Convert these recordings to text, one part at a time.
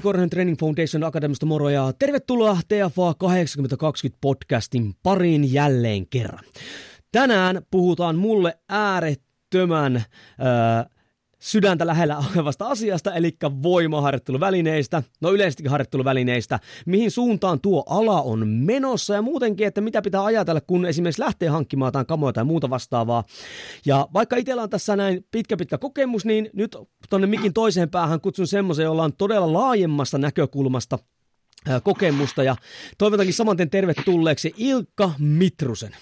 Jouni Korhonen Training Foundation Akademista moro ja tervetuloa TFA 8020 podcastin pariin jälleen kerran. Tänään puhutaan mulle äärettömän äh, sydäntä lähellä olevasta asiasta, eli voimaharjoitteluvälineistä, no yleisestikin harjoitteluvälineistä, mihin suuntaan tuo ala on menossa ja muutenkin, että mitä pitää ajatella, kun esimerkiksi lähtee hankkimaan jotain kamoja tai muuta vastaavaa. Ja vaikka itsellä on tässä näin pitkä pitkä kokemus, niin nyt tuonne mikin toiseen päähän kutsun semmoisen, jolla on todella laajemmasta näkökulmasta kokemusta ja toivotankin samanten tervetulleeksi Ilkka Mitrusen.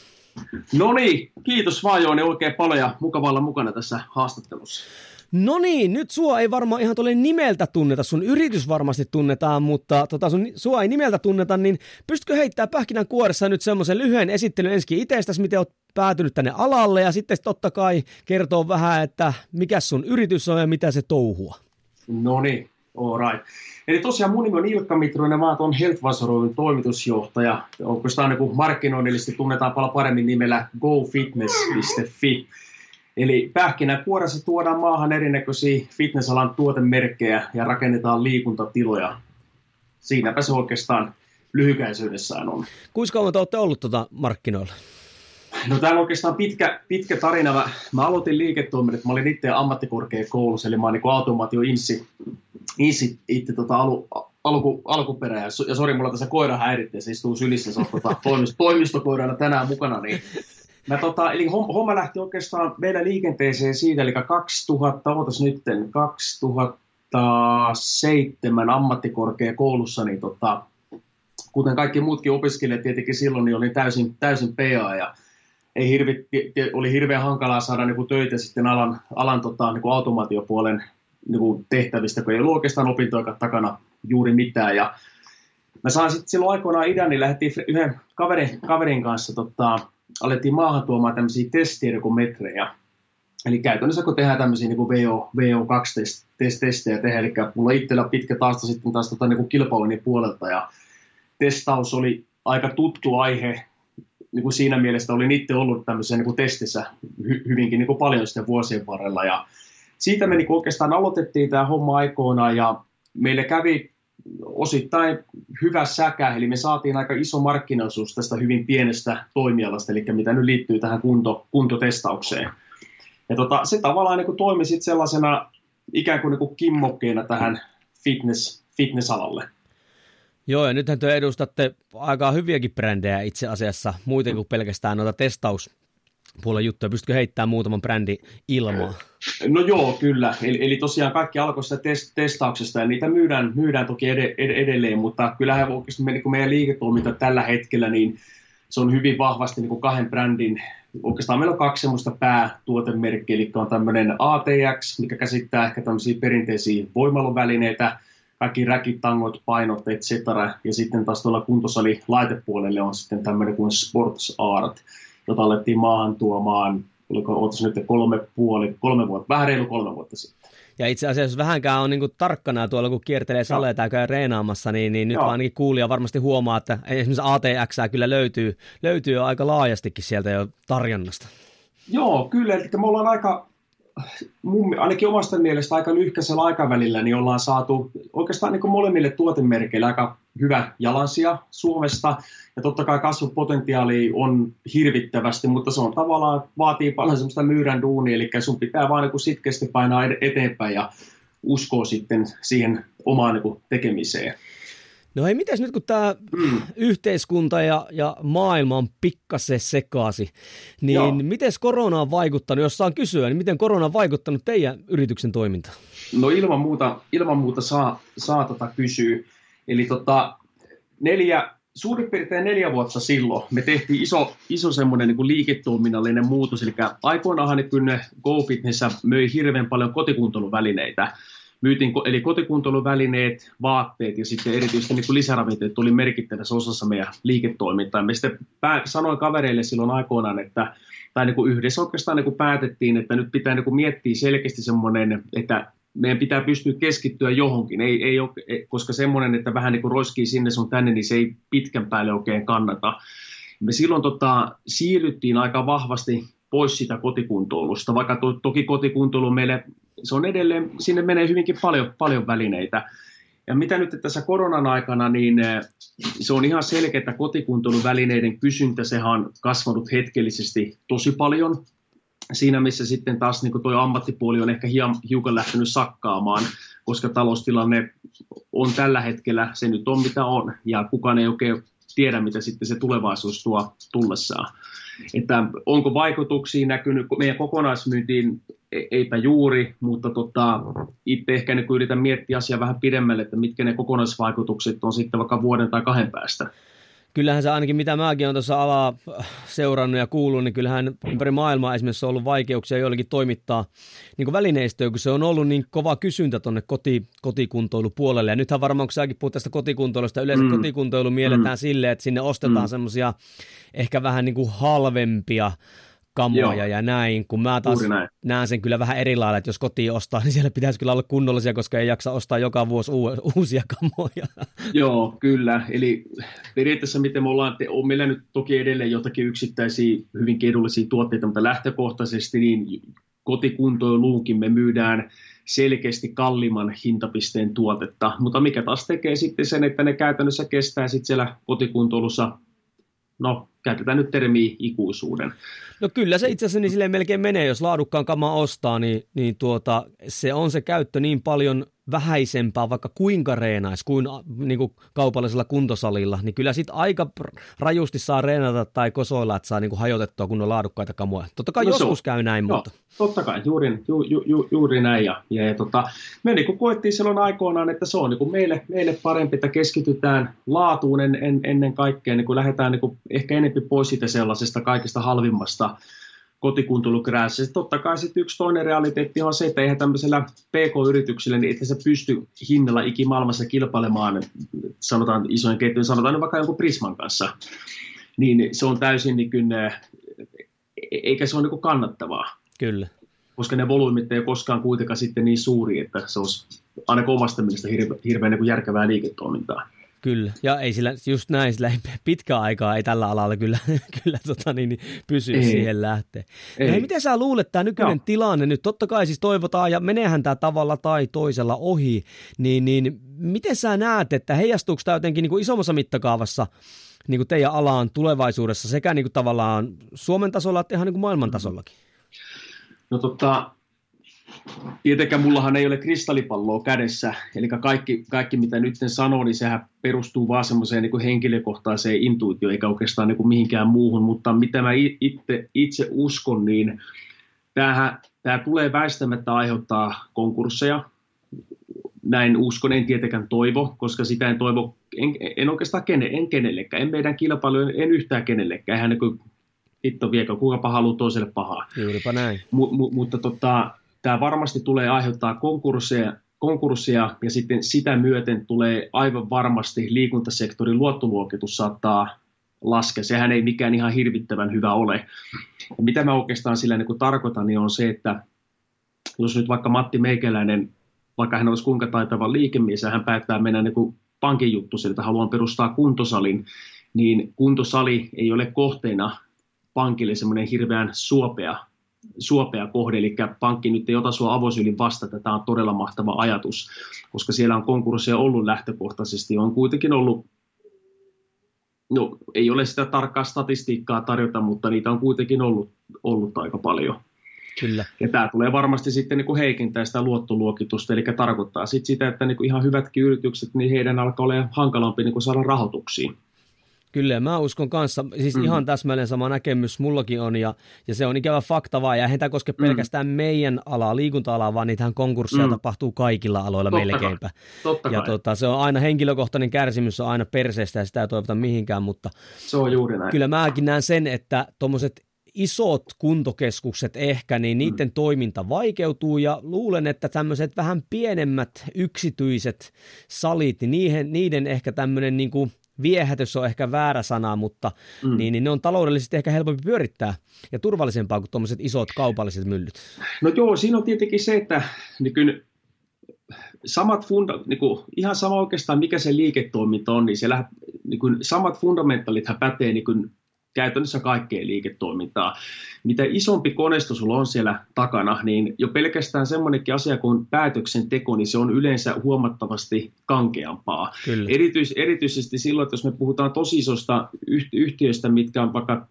No niin, kiitos vaan Jooni oikein paljon ja mukava olla mukana tässä haastattelussa. No niin, nyt sua ei varmaan ihan tuolle nimeltä tunneta, sun yritys varmasti tunnetaan, mutta tota sun, sua ei nimeltä tunneta, niin pystytkö heittää pähkinän kuoressa nyt semmoisen lyhyen esittelyn ensin itsestäsi, miten oot päätynyt tänne alalle ja sitten totta kai kertoo vähän, että mikä sun yritys on ja mitä se touhua. No niin, right. Eli tosiaan mun nimi on Ilkka Mitruinen, mä oon Health toimitusjohtaja. Oikeastaan niin markkinoinnillisesti tunnetaan paljon paremmin nimellä gofitness.fi. Eli pähkinänkuoressa tuodaan maahan erinäköisiä fitnessalan tuotemerkkejä ja rakennetaan liikuntatiloja. Siinäpä se oikeastaan lyhykäisyydessään on. Kuinka kauan te olette ollut tuota markkinoilla? No tämä on oikeastaan pitkä, pitkä tarina. Mä, mä aloitin liiketoiminnan, mä olin itse ammattikorkeakoulussa, eli mä oon niin automaatio insi, insi itse tota alu, alku, alkuperä. Ja, ja sori, mulla tässä koira häiritti, se istuu sylissä, se on tota, toimisto, toimistokoirana tänään mukana, niin Mä tota, eli homma lähti oikeastaan meidän liikenteeseen siitä, eli 2000, ootas nytten, 2007 ammattikorkeakoulussa, niin tota, kuten kaikki muutkin opiskelijat tietenkin silloin, niin oli täysin, täysin PA ja ei hirvi, oli hirveän hankalaa saada niin kuin töitä sitten alan, alan tota, niin kuin automaatiopuolen niin kuin tehtävistä, kun ei ollut oikeastaan opintoja takana juuri mitään. Ja mä sain sitten silloin aikoinaan idän, niin lähdettiin yhden kaverin, kaverin kanssa tota, alettiin maahan tuomaan tämmöisiä testiedokometrejä. Eli käytännössä kun tehdään tämmöisiä niin VO, VO2-testejä tehdä, eli mulla itsellä pitkä tausta sitten taas tota, niin kilpailujen puolelta, ja testaus oli aika tuttu aihe, niin kuin siinä mielessä olin itse ollut tämmöisessä niin kuin testissä hy, hyvinkin niin kuin paljon sitten vuosien varrella, ja siitä me niin oikeastaan aloitettiin tämä homma aikoina, ja meille kävi osittain hyvä säkä, eli me saatiin aika iso markkinaosuus tästä hyvin pienestä toimialasta, eli mitä nyt liittyy tähän kunto, kuntotestaukseen. Ja tota, se tavallaan niin toimi sitten sellaisena ikään kuin, niin kuin kimmokkeena tähän fitness, fitness-alalle. Joo, ja nythän te edustatte aika hyviäkin brändejä itse asiassa, muuten kuin pelkästään noita testaus puolen juttuja. Pystytkö heittämään muutaman brändi ilmaa? No joo, kyllä. Eli, eli tosiaan kaikki alkoi sitä test, testauksesta ja niitä myydään, myydään toki ed, ed, edelleen, mutta kyllähän oikeasti me, niin meidän liiketoiminta tällä hetkellä, niin se on hyvin vahvasti niin kuin kahden brändin, oikeastaan meillä on kaksi semmoista päätuotemerkkiä, eli on tämmöinen ATX, mikä käsittää ehkä tämmöisiä perinteisiä voimaluvälineitä, kaikki räkit, tangot, painot, etc. Ja sitten taas tuolla kuntosali laitepuolelle on sitten tämmöinen kuin Sports Art, jota alettiin maahan tuomaan, oliko nyt kolme, puoli, kolme vuotta, vähän reilu kolme vuotta sitten. Ja itse asiassa jos vähänkään on niin tarkkana tuolla, kun kiertelee saleita ja käy reenaamassa, niin, niin nyt Joo. ainakin kuulija varmasti huomaa, että esimerkiksi ATX kyllä löytyy, löytyy jo aika laajastikin sieltä jo tarjonnasta. Joo, kyllä. Eli me ollaan aika, mun, ainakin omasta mielestä aika lyhkäisellä aikavälillä, niin ollaan saatu oikeastaan niin molemmille tuotemerkeille aika hyvä jalansia Suomesta. Ja totta kai kasvupotentiaali on hirvittävästi, mutta se on tavallaan, vaatii paljon semmoista myyrän duunia, eli sun pitää vaan niin sitkeästi painaa eteenpäin ja uskoa sitten siihen omaan niin tekemiseen. No hei, mitäs nyt kun tämä mm. yhteiskunta ja, ja maailma on pikkasen sekaasi, niin miten korona on vaikuttanut, jos saan kysyä, niin miten korona on vaikuttanut teidän yrityksen toimintaan? No ilman muuta, ilman muuta saa, saa tota kysyä. Eli tota, neljä, suurin piirtein neljä vuotta silloin me tehtiin iso, iso semmoinen niin liiketoiminnallinen muutos. Eli aikoinaanhan ne kyllä GoFitness möi hirveän paljon kotikuntoiluvälineitä. Myytin, eli kotikuntoiluvälineet, vaatteet ja sitten erityisesti niin lisäravinteet tuli merkittävässä osassa meidän liiketoimintaa. Me sitten pää, sanoin kavereille silloin aikoinaan, että tai niin kuin yhdessä oikeastaan niin kuin päätettiin, että nyt pitää niin kuin miettiä selkeästi semmoinen, että meidän pitää pystyä keskittyä johonkin, ei, ei ole, koska semmoinen, että vähän niin kuin roiskii sinne sun tänne, niin se ei pitkän päälle oikein kannata. Me silloin tota, siirryttiin aika vahvasti pois sitä kotikuntoilusta, vaikka to, toki kotikuntoilu meille, se on edelleen, sinne menee hyvinkin paljon, paljon välineitä. Ja mitä nyt tässä koronan aikana, niin eh, se on ihan selkeä, että kotikuntoiluvälineiden kysyntä, sehän on kasvanut hetkellisesti tosi paljon siinä missä sitten taas niin tuo ammattipuoli on ehkä hiukan lähtenyt sakkaamaan, koska taloustilanne on tällä hetkellä, se nyt on mitä on, ja kukaan ei oikein tiedä, mitä sitten se tulevaisuus tuo tullessaan. Että onko vaikutuksia näkynyt meidän kokonaismyyntiin, e-, eipä juuri, mutta tota, itse ehkä niin yritän miettiä asiaa vähän pidemmälle, että mitkä ne kokonaisvaikutukset on sitten vaikka vuoden tai kahden päästä kyllähän se ainakin mitä mäkin olen tuossa alaa seurannut ja kuullut, niin kyllähän ympäri maailmaa esimerkiksi on ollut vaikeuksia joillekin toimittaa niin välineistöä, kun se on ollut niin kova kysyntä tuonne koti, kotikuntoilupuolelle. Ja nythän varmaan, kun säkin puhut tästä kotikuntoilusta, yleensä mm. kotikuntoilu mielletään mm. silleen, että sinne ostetaan mm. semmoisia ehkä vähän niin kuin halvempia kamoja Joo. ja näin, kun mä taas näen sen kyllä vähän eri lailla, että jos kotiin ostaa, niin siellä pitäisi kyllä olla kunnollisia, koska ei jaksa ostaa joka vuosi uusia kamoja. Joo, kyllä. Eli periaatteessa miten me ollaan, on meillä nyt toki edelleen jotakin yksittäisiä hyvin edullisia tuotteita, mutta lähtökohtaisesti niin kotikuntoiluunkin me myydään selkeästi kalliimman hintapisteen tuotetta, mutta mikä taas tekee sitten sen, että ne käytännössä kestää sitten siellä kotikuntoilussa no käytetään nyt termiä ikuisuuden. No kyllä se itse asiassa niin silleen melkein menee, jos laadukkaan kama ostaa, niin, niin tuota, se on se käyttö niin paljon vähäisempää, vaikka kuinka reenaisi kuin, niin kuin kaupallisella kuntosalilla, niin kyllä sitten aika rajusti saa reenata tai kosoilla, että saa niin kuin hajotettua kunnon laadukkaita kamoja. Totta kai no joskus käy näin, joo, mutta... Totta kai, juuri, ju, ju, ju, juuri näin. Ja, ja, ja tota, me niin kuin koettiin silloin aikoinaan, että se on niin kuin meille, meille parempi, että keskitytään laatuun en, en, ennen kaikkea, niin kuin lähdetään niin kuin ehkä enemmän pois siitä sellaisesta kaikista halvimmasta kotikuntoilukräässä. Totta kai sitten yksi toinen realiteetti on se, että eihän tämmöisellä PK-yrityksellä, niin että se pysty hinnalla ikimaailmassa kilpailemaan, sanotaan isojen ketjujen, sanotaan vaikka jonkun Prisman kanssa, niin se on täysin niin kuin, eikä se ole niin kuin kannattavaa. Kyllä. Koska ne volyymit ei koskaan kuitenkaan sitten niin suuri, että se olisi ainakin omasta mielestä hirveän, hirveän niin järkevää liiketoimintaa. Kyllä, ja ei sillä, just näin, sillä ei pitkää aikaa ei tällä alalla kyllä, kyllä tota, niin, niin pysy ei. siihen lähteä. Ei. Hei, miten sä luulet tämä nykyinen Joo. tilanne nyt, totta kai siis toivotaan ja meneehän tämä tavalla tai toisella ohi, niin, niin miten sä näet, että heijastuuko tämä jotenkin niin kuin isommassa mittakaavassa niin kuin teidän alaan tulevaisuudessa sekä niin kuin tavallaan Suomen tasolla että ihan niin kuin maailman tasollakin? No tota, tietenkään mullahan ei ole kristallipalloa kädessä, eli kaikki, kaikki mitä nyt sanoo, niin sehän perustuu vaan semmoiseen niin henkilökohtaiseen intuitioon, eikä oikeastaan niin kuin mihinkään muuhun, mutta mitä mä itse, itse uskon, niin tämähän, tämä tulee väistämättä aiheuttaa konkursseja, näin uskon, en tietenkään toivo, koska sitä en toivo, en, en oikeastaan kene, en kenellekään, en meidän kilpailu, en yhtään kenellekään, eihän niin hitto viekö, kuka haluaa toiselle pahaa. Juuripa näin. M- m- mutta tota, tämä varmasti tulee aiheuttaa konkursseja, konkursseja ja sitten sitä myöten tulee aivan varmasti liikuntasektorin luottoluokitus saattaa laskea. Sehän ei mikään ihan hirvittävän hyvä ole. Ja mitä mä oikeastaan sillä niin tarkoitan, niin on se, että jos nyt vaikka Matti Meikäläinen, vaikka hän olisi kuinka taitava liikemies hän päättää mennä niin kuin pankin juttu että haluan perustaa kuntosalin, niin kuntosali ei ole kohteena pankille semmoinen hirveän suopea suopea kohde, eli pankki nyt ei ota sinua avosyylin vasta, tämä on todella mahtava ajatus, koska siellä on konkursseja ollut lähtökohtaisesti, on kuitenkin ollut, no ei ole sitä tarkkaa statistiikkaa tarjota, mutta niitä on kuitenkin ollut, ollut aika paljon. Kyllä. Ja tämä tulee varmasti sitten niin kuin heikentää sitä luottoluokitusta, eli tarkoittaa sitten sitä, että niin kuin ihan hyvätkin yritykset, niin heidän alkaa olla hankalampi niin kuin saada rahoituksiin. Kyllä, mä uskon kanssa, siis mm. ihan täsmälleen sama näkemys mullakin on, ja, ja se on ikävä fakta vaan, ja eihän tämä koske mm. pelkästään meidän alaa, liikunta-alaa, vaan niitähän konkursseja mm. tapahtuu kaikilla aloilla Totta melkeinpä. Totta ja tota, se on aina henkilökohtainen kärsimys, on aina perseestä, ja sitä ei toivota mihinkään, mutta se on juuri näin. kyllä mäkin näen sen, että tuommoiset isot kuntokeskukset ehkä, niin niiden mm. toiminta vaikeutuu ja luulen, että tämmöiset vähän pienemmät yksityiset salit, niin niiden, niiden ehkä tämmöinen niin kuin viehätys on ehkä väärä sana, mutta mm. niin, niin ne on taloudellisesti ehkä helpompi pyörittää ja turvallisempaa kuin tuommoiset isot kaupalliset myllyt. No joo, siinä on tietenkin se, että niin kuin, samat funda, niin kuin, ihan sama oikeastaan mikä se liiketoiminta on, niin siellä niin kuin, samat fundamentalithan pätee niin kuin, käytännössä kaikkeen liiketoimintaa. Mitä isompi koneisto sulla on siellä takana, niin jo pelkästään semmoinenkin asia kuin päätöksenteko, niin se on yleensä huomattavasti kankeampaa. Erityis, erityisesti silloin, että jos me puhutaan tosi isosta yhtiöistä, mitkä on vaikka,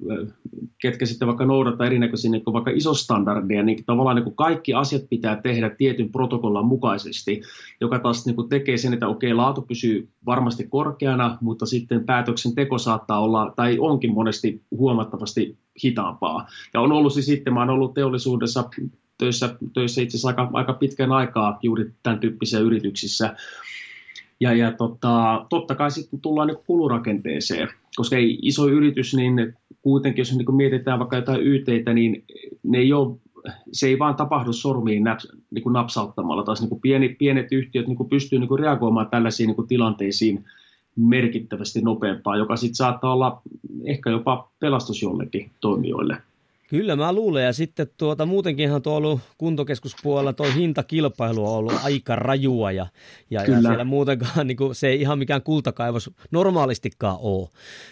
ketkä sitten vaikka noudattaa erinäköisiä niin vaikka isostandardeja, niin tavallaan niin kuin kaikki asiat pitää tehdä tietyn protokollan mukaisesti, joka taas niin kuin tekee sen, että okei, laatu pysyy varmasti korkeana, mutta sitten päätöksenteko saattaa olla, tai onkin monesti huomattavasti hitaampaa. Ja on ollut siis sitten, mä olen ollut teollisuudessa töissä, töissä itse asiassa aika, aika pitkän aikaa juuri tämän tyyppisissä yrityksissä. Ja, ja tota, totta kai sitten tullaan niin kulurakenteeseen, koska ei iso yritys, niin kuitenkin jos niin mietitään vaikka jotain YTitä, niin ne ei ole se ei vaan tapahdu sormiin naps, niin napsauttamalla. Taas niin pieni, pienet yhtiöt niin pystyy niin reagoimaan tällaisiin niin tilanteisiin merkittävästi nopeampaa, joka sitten saattaa olla ehkä jopa pelastus jollekin toimijoille. Kyllä mä luulen, ja sitten tuota, muutenkinhan tuo ollut kuntokeskuspuolella tuo hintakilpailu on ollut aika rajua, ja, ja, ja siellä muutenkaan niin kuin, se ei ihan mikään kultakaivos normaalistikaan ole.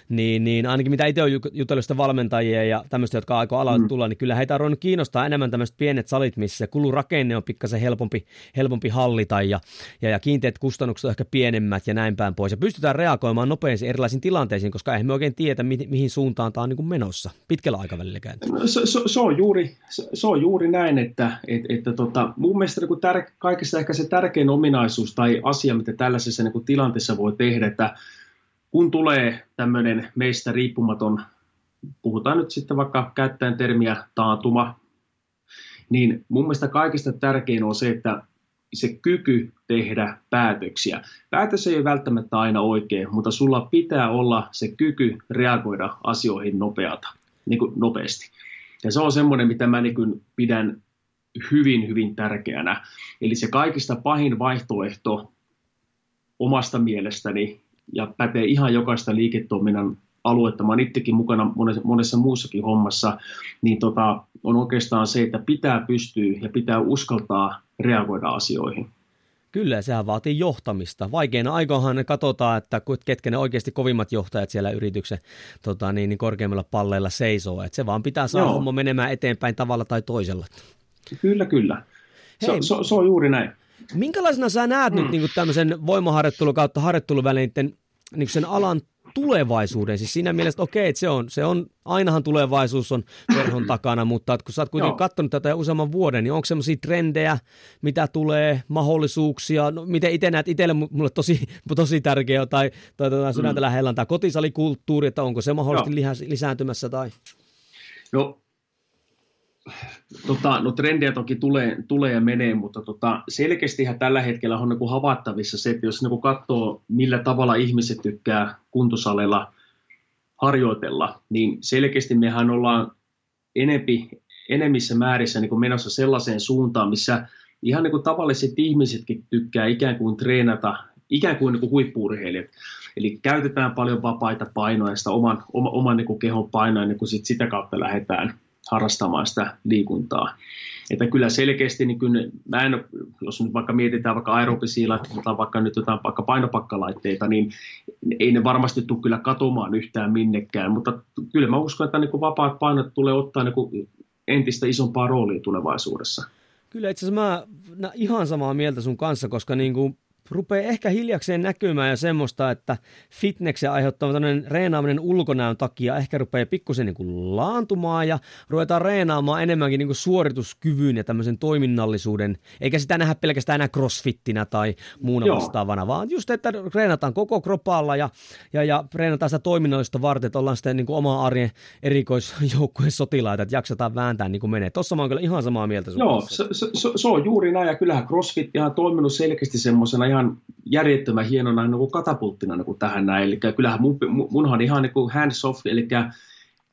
Niin, niin ainakin mitä itse olen jutellut valmentajia ja tämmöistä, jotka aikoo alalle mm. tulla, niin kyllä heitä on kiinnostaa enemmän tämmöiset pienet salit, missä kulurakenne on pikkasen helpompi, helpompi hallita, ja, ja, ja kiinteät kustannukset on ehkä pienemmät ja näin päin pois. Ja pystytään reagoimaan nopeasti erilaisiin tilanteisiin, koska eihän me oikein tiedä, mi- mihin suuntaan tämä on niin kuin menossa pitkällä aikavälillä kääntyy se, se, on juuri, se, se on juuri näin, että et, että tota, mun mielestä niin tär, kaikista ehkä se tärkein ominaisuus tai asia, mitä tällaisessa niin kuin tilanteessa voi tehdä, että kun tulee tämmöinen meistä riippumaton, puhutaan nyt sitten vaikka käyttäen termiä taantuma, niin mun mielestä kaikista tärkein on se, että se kyky tehdä päätöksiä. Päätös ei ole välttämättä aina oikein, mutta sulla pitää olla se kyky reagoida asioihin nopeata, niin kuin nopeasti. Ja se on semmoinen, mitä mä niin pidän hyvin, hyvin tärkeänä. Eli se kaikista pahin vaihtoehto omasta mielestäni, ja pätee ihan jokaista liiketoiminnan aluetta, mä oon itsekin mukana monessa, monessa muussakin hommassa, niin tota, on oikeastaan se, että pitää pystyä ja pitää uskaltaa reagoida asioihin. Kyllä, sehän vaatii johtamista. Vaikeina aikoinhan katsotaan, että ketkä ne oikeasti kovimmat johtajat siellä yrityksen tota, niin, niin korkeimmilla palleilla seisoo. Että se vaan pitää saada homma menemään eteenpäin tavalla tai toisella. Kyllä, kyllä. Se, Hei, se, se on juuri näin. Minkälaisena sä näet mm. nyt niin tämmöisen voimaharjoittelu kautta harjoitteluvälineiden niin sen alan tulevaisuuden. Siis siinä mielessä, okei, että se on, se on, ainahan tulevaisuus on verhon takana, mutta että kun sä oot kuitenkin katsonut tätä jo useamman vuoden, niin onko semmoisia trendejä, mitä tulee, mahdollisuuksia, no, miten itse näet itselle mulle tosi, tosi tärkeä tai, tai, tai sydäntä mm. lähellä on tämä kotisalikulttuuri, että onko se mahdollisesti Joo. lisääntymässä tai? No tota, no trendejä toki tulee, tulee ja menee, mutta tota, selkeästihän tällä hetkellä on niin havaittavissa se, että jos niin katsoo, millä tavalla ihmiset tykkää kuntosaleilla harjoitella, niin selkeästi mehän ollaan enempi, enemmissä määrissä niin menossa sellaiseen suuntaan, missä ihan niin kuin tavalliset ihmisetkin tykkää ikään kuin treenata, ikään kuin, niin kuin huippuurheilijat. Eli käytetään paljon vapaita painoja, sitä oman, oma, oman niin kuin kehon painoja, niin kuin sit sitä kautta lähdetään harrastamaan sitä liikuntaa. Että kyllä selkeästi, niin kyllä, mä en, jos nyt vaikka mietitään vaikka aerobisia tai vaikka nyt jotain vaikka painopakkalaitteita, niin ei ne varmasti tule kyllä katomaan yhtään minnekään, mutta kyllä mä uskon, että niin vapaat painot tulee ottaa niin entistä isompaa roolia tulevaisuudessa. Kyllä itse asiassa mä ihan samaa mieltä sun kanssa, koska niin kuin rupeaa ehkä hiljakseen näkymään ja semmoista, että fitneksen aiheuttama reenaaminen ulkonäön takia ehkä rupeaa pikkusen niin kuin laantumaan ja ruvetaan reenaamaan enemmänkin niin kuin suorituskyvyn ja tämmöisen toiminnallisuuden, eikä sitä nähdä pelkästään enää crossfittinä tai muuna Joo. vastaavana, vaan just, että reenataan koko kropalla ja, ja, ja reenataan sitä toiminnallista varten, että ollaan sitten niin kuin oma arjen erikoisjoukkueen sotilaita, että jaksataan vääntää niin kuin menee. Tuossa mä oon kyllä ihan samaa mieltä sun Joo, se, se, se, se, on juuri näin, ja kyllähän CrossFit ihan toiminut selkeästi semmoisena ihan järjettömän hienona niin kuin katapulttina niin kuin tähän näin. Eli kyllähän mun, munhan ihan niin kuin hands off, eli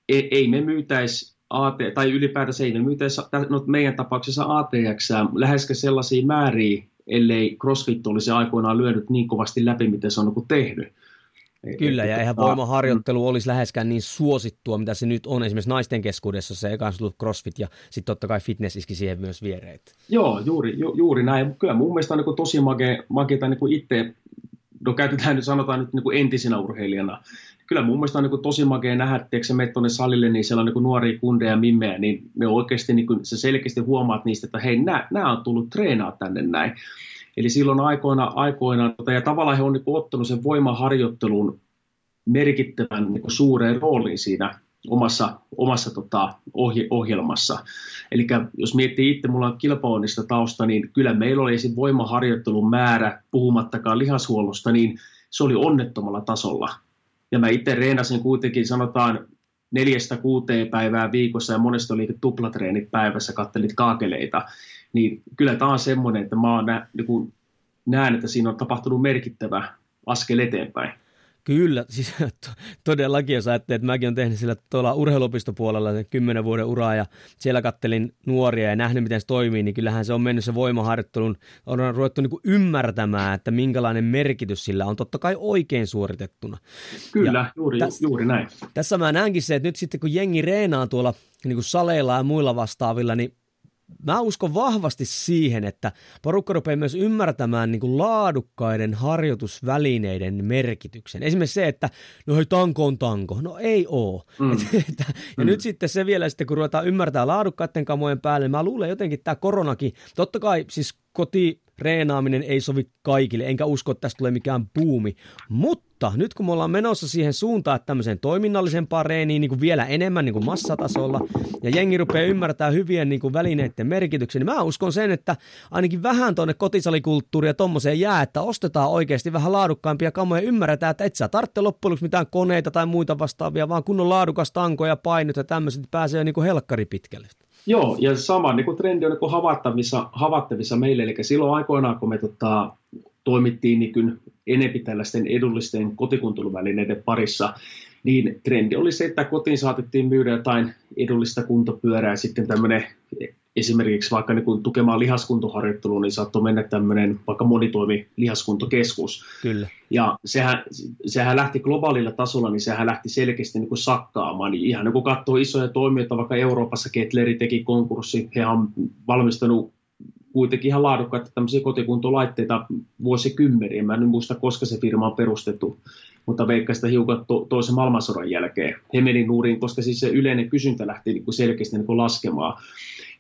ei, ei me myytäisi AT, tai ylipäätänsä ei me myytäisi no, meidän tapauksessa ATX läheskään sellaisia määriä, ellei CrossFit olisi aikoinaan lyönyt niin kovasti läpi, miten se on niin tehnyt. Kyllä, ja eihän voimaharjoittelu olisi läheskään niin suosittua, mitä se nyt on esimerkiksi naisten keskuudessa, se eka on crossfit ja sitten totta kai fitness iski siihen myös viereen. Joo, juuri, ju, juuri näin. Kyllä mun mielestä on niin tosi makeita niin itse, no käytetään nyt sanotaan nyt niin entisenä urheilijana, kyllä mun mielestä on niin tosi makea nähdä, että se menet tuonne salille, niin siellä on niin nuoria kundeja ja mimmejä, niin me oikeasti niin kuin, sä selkeästi huomaat niistä, että hei, nämä on tullut treenaa tänne näin. Eli silloin aikoina, aikoina tota, ja tavallaan he on niin ottanut sen voimaharjoittelun merkittävän niin suureen rooliin siinä omassa, omassa tota, ohje, ohjelmassa. Eli jos miettii itse, mulla on kilpaonnista tausta, niin kyllä meillä oli esim. voimaharjoittelun määrä, puhumattakaan lihashuollosta, niin se oli onnettomalla tasolla. Ja mä itse reenasin kuitenkin, sanotaan, neljästä kuuteen päivää viikossa ja monesti oli tuplatreenit päivässä, kattelit kaakeleita niin kyllä tämä on semmoinen, että mä nä, niin näen, että siinä on tapahtunut merkittävä askel eteenpäin. Kyllä, siis todellakin jos ajattelee, että mäkin olen tehnyt sillä tuolla urheilupistopuolella sen kymmenen vuoden uraa ja siellä kattelin nuoria ja nähnyt, miten se toimii, niin kyllähän se on mennyt se voimaharjoittelun, on ruvettu niin kuin ymmärtämään, että minkälainen merkitys sillä on totta kai oikein suoritettuna. Kyllä, ja juuri, täs, juuri näin. Tässä mä näenkin se, että nyt sitten kun jengi reenaa tuolla niin kuin saleilla ja muilla vastaavilla, niin mä uskon vahvasti siihen, että porukka rupeaa myös ymmärtämään niin kuin laadukkaiden harjoitusvälineiden merkityksen. Esimerkiksi se, että no hei, tanko on tanko. No ei oo. Mm. Ja mm. nyt sitten se vielä sitten, kun ruvetaan ymmärtää laadukkaiden kamojen päälle, niin mä luulen jotenkin, että tämä koronakin, totta kai siis koti reenaaminen ei sovi kaikille, enkä usko, että tästä tulee mikään buumi. Mutta nyt kun me ollaan menossa siihen suuntaan, että tämmöiseen toiminnallisempaan reeniin niin kuin vielä enemmän niin kuin massatasolla, ja jengi rupeaa ymmärtää hyvien niin kuin välineiden merkityksen, niin mä uskon sen, että ainakin vähän tuonne kotisalikulttuuriin ja tommoseen jää, että ostetaan oikeasti vähän laadukkaampia kamoja ja ymmärretään, että et sä tarvitse loppujen mitään koneita tai muita vastaavia, vaan kunnon laadukas tanko ja painot ja tämmöiset pääsee niin kuin helkkari pitkälle. Joo, ja sama niin kuin trendi on niin kuin havaittavissa, havaittavissa meille, eli silloin aikoinaan, kun me tota, toimittiin niin kuin enempi tällaisten edullisten kotikunteluvälineiden parissa, niin trendi oli se, että kotiin saatettiin myydä jotain edullista kuntopyörää, sitten tämmöinen esimerkiksi vaikka niin kun tukemaan lihaskuntoharjoittelua, niin saattoi mennä tämmöinen vaikka monitoimi lihaskuntokeskus. Kyllä. Ja sehän, sehän lähti globaalilla tasolla, niin sehän lähti selkeästi niin kuin sakkaamaan. Niin ihan niin kun katsoo isoja toimijoita, vaikka Euroopassa Ketleri teki konkurssi, he on valmistanut kuitenkin ihan laadukkaita tämmöisiä kotikuntolaitteita vuosikymmeniä. Mä en muista, koska se firma on perustettu, mutta veikka sitä hiukan to- toisen maailmansodan jälkeen. He meni nuuriin, koska siis se yleinen kysyntä lähti niin kuin selkeästi niin kuin laskemaan.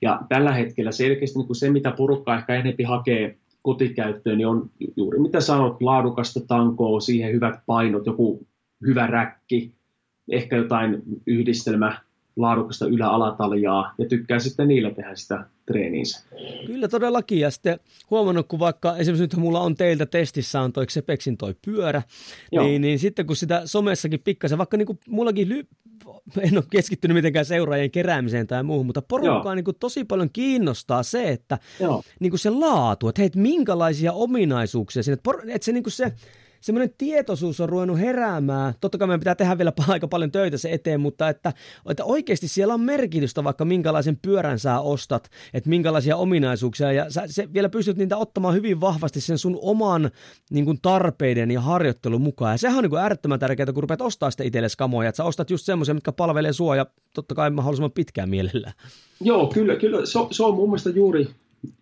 Ja tällä hetkellä selkeästi niin kuin se, mitä porukka ehkä enempi hakee kotikäyttöön, niin on juuri mitä sanot, laadukasta tankoa, siihen hyvät painot, joku hyvä räkki, ehkä jotain yhdistelmä laadukasta ylä-alataljaa ja tykkää sitten niillä tehdä sitä treeniinsä. Kyllä todellakin. Ja sitten huomannut, kun vaikka esimerkiksi nyt mulla on teiltä testissä on toi Xepexin toi pyörä, niin, niin, sitten kun sitä somessakin pikkasen, vaikka niin kuin mullakin ly- en ole keskittynyt mitenkään seuraajien keräämiseen tai muuhun, mutta porukkaa niin kuin tosi paljon kiinnostaa se, että niin kuin se laatu, että hei, minkälaisia ominaisuuksia siinä, että, por- että se, niin kuin se semmoinen tietoisuus on ruvennut heräämään. Totta kai meidän pitää tehdä vielä aika paljon töitä se eteen, mutta että, että oikeasti siellä on merkitystä vaikka minkälaisen pyörän sä ostat, että minkälaisia ominaisuuksia ja sä se vielä pystyt niitä ottamaan hyvin vahvasti sen sun oman niin kuin tarpeiden ja harjoittelun mukaan. Ja sehän on niin kuin äärettömän tärkeää, kun rupeat ostaa sitä itsellesi kamoja, että sä ostat just semmoisia, mitkä palvelee sua ja totta kai mahdollisimman pitkään mielellä. Joo, kyllä, kyllä. Se, se on mun mielestä juuri,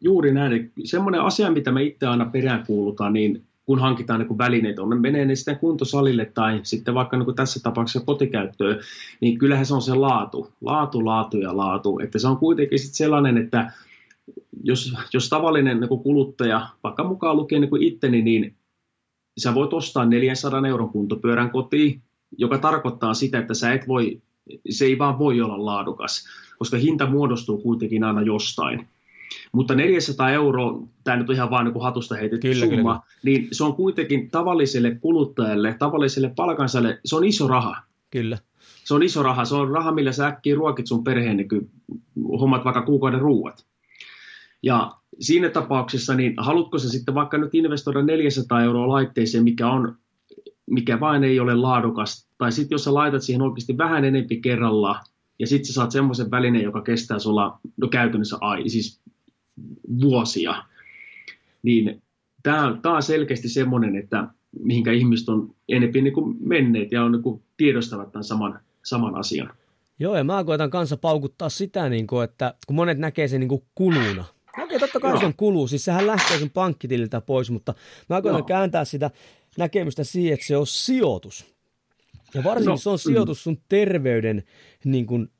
juuri näin. Semmoinen asia, mitä me itse aina peräänkuulutaan, niin kun hankitaan niin välineitä, on menee ne sitten kuntosalille tai sitten vaikka niin tässä tapauksessa kotikäyttöön, niin kyllähän se on se laatu, laatu, laatu ja laatu, että se on kuitenkin sitten sellainen, että jos, jos tavallinen niin kuluttaja, vaikka mukaan lukee niin itteni, niin sä voit ostaa 400 euron kuntopyörän kotiin, joka tarkoittaa sitä, että sä et voi, se ei vaan voi olla laadukas, koska hinta muodostuu kuitenkin aina jostain. Mutta 400 euroa, tämä nyt on ihan vaan niin hatusta heitetty kyllä, summa, kyllä. niin se on kuitenkin tavalliselle kuluttajalle, tavalliselle palkansajalle, se on iso raha. Kyllä. Se on iso raha, se on raha, millä sä äkkiä ruokit sun perheen, niin hommat vaikka kuukauden ruuat. Ja siinä tapauksessa, niin haluatko sä sitten vaikka nyt investoida 400 euroa laitteeseen, mikä on mikä vain ei ole laadukas, tai sitten jos sä laitat siihen oikeasti vähän enempi kerralla, ja sitten sä saat semmoisen välineen, joka kestää sulla no käytännössä ai, siis vuosia, niin tämä on selkeästi semmoinen, että mihinkä ihmiset on enempi niin kuin menneet ja on niin kuin tiedostavat tämän saman, saman asian. Joo, ja mä koitan kanssa paukuttaa sitä, niin kuin, että kun monet näkee sen niin kuin kuluna. Okei, totta kai Joo. se on kulu, siis sehän lähtee sun pankkitililtä pois, mutta mä koitan Joo. kääntää sitä näkemystä siihen, että se on sijoitus. Ja varsinkin no, se on sijoitus sun terveyden niin kuin,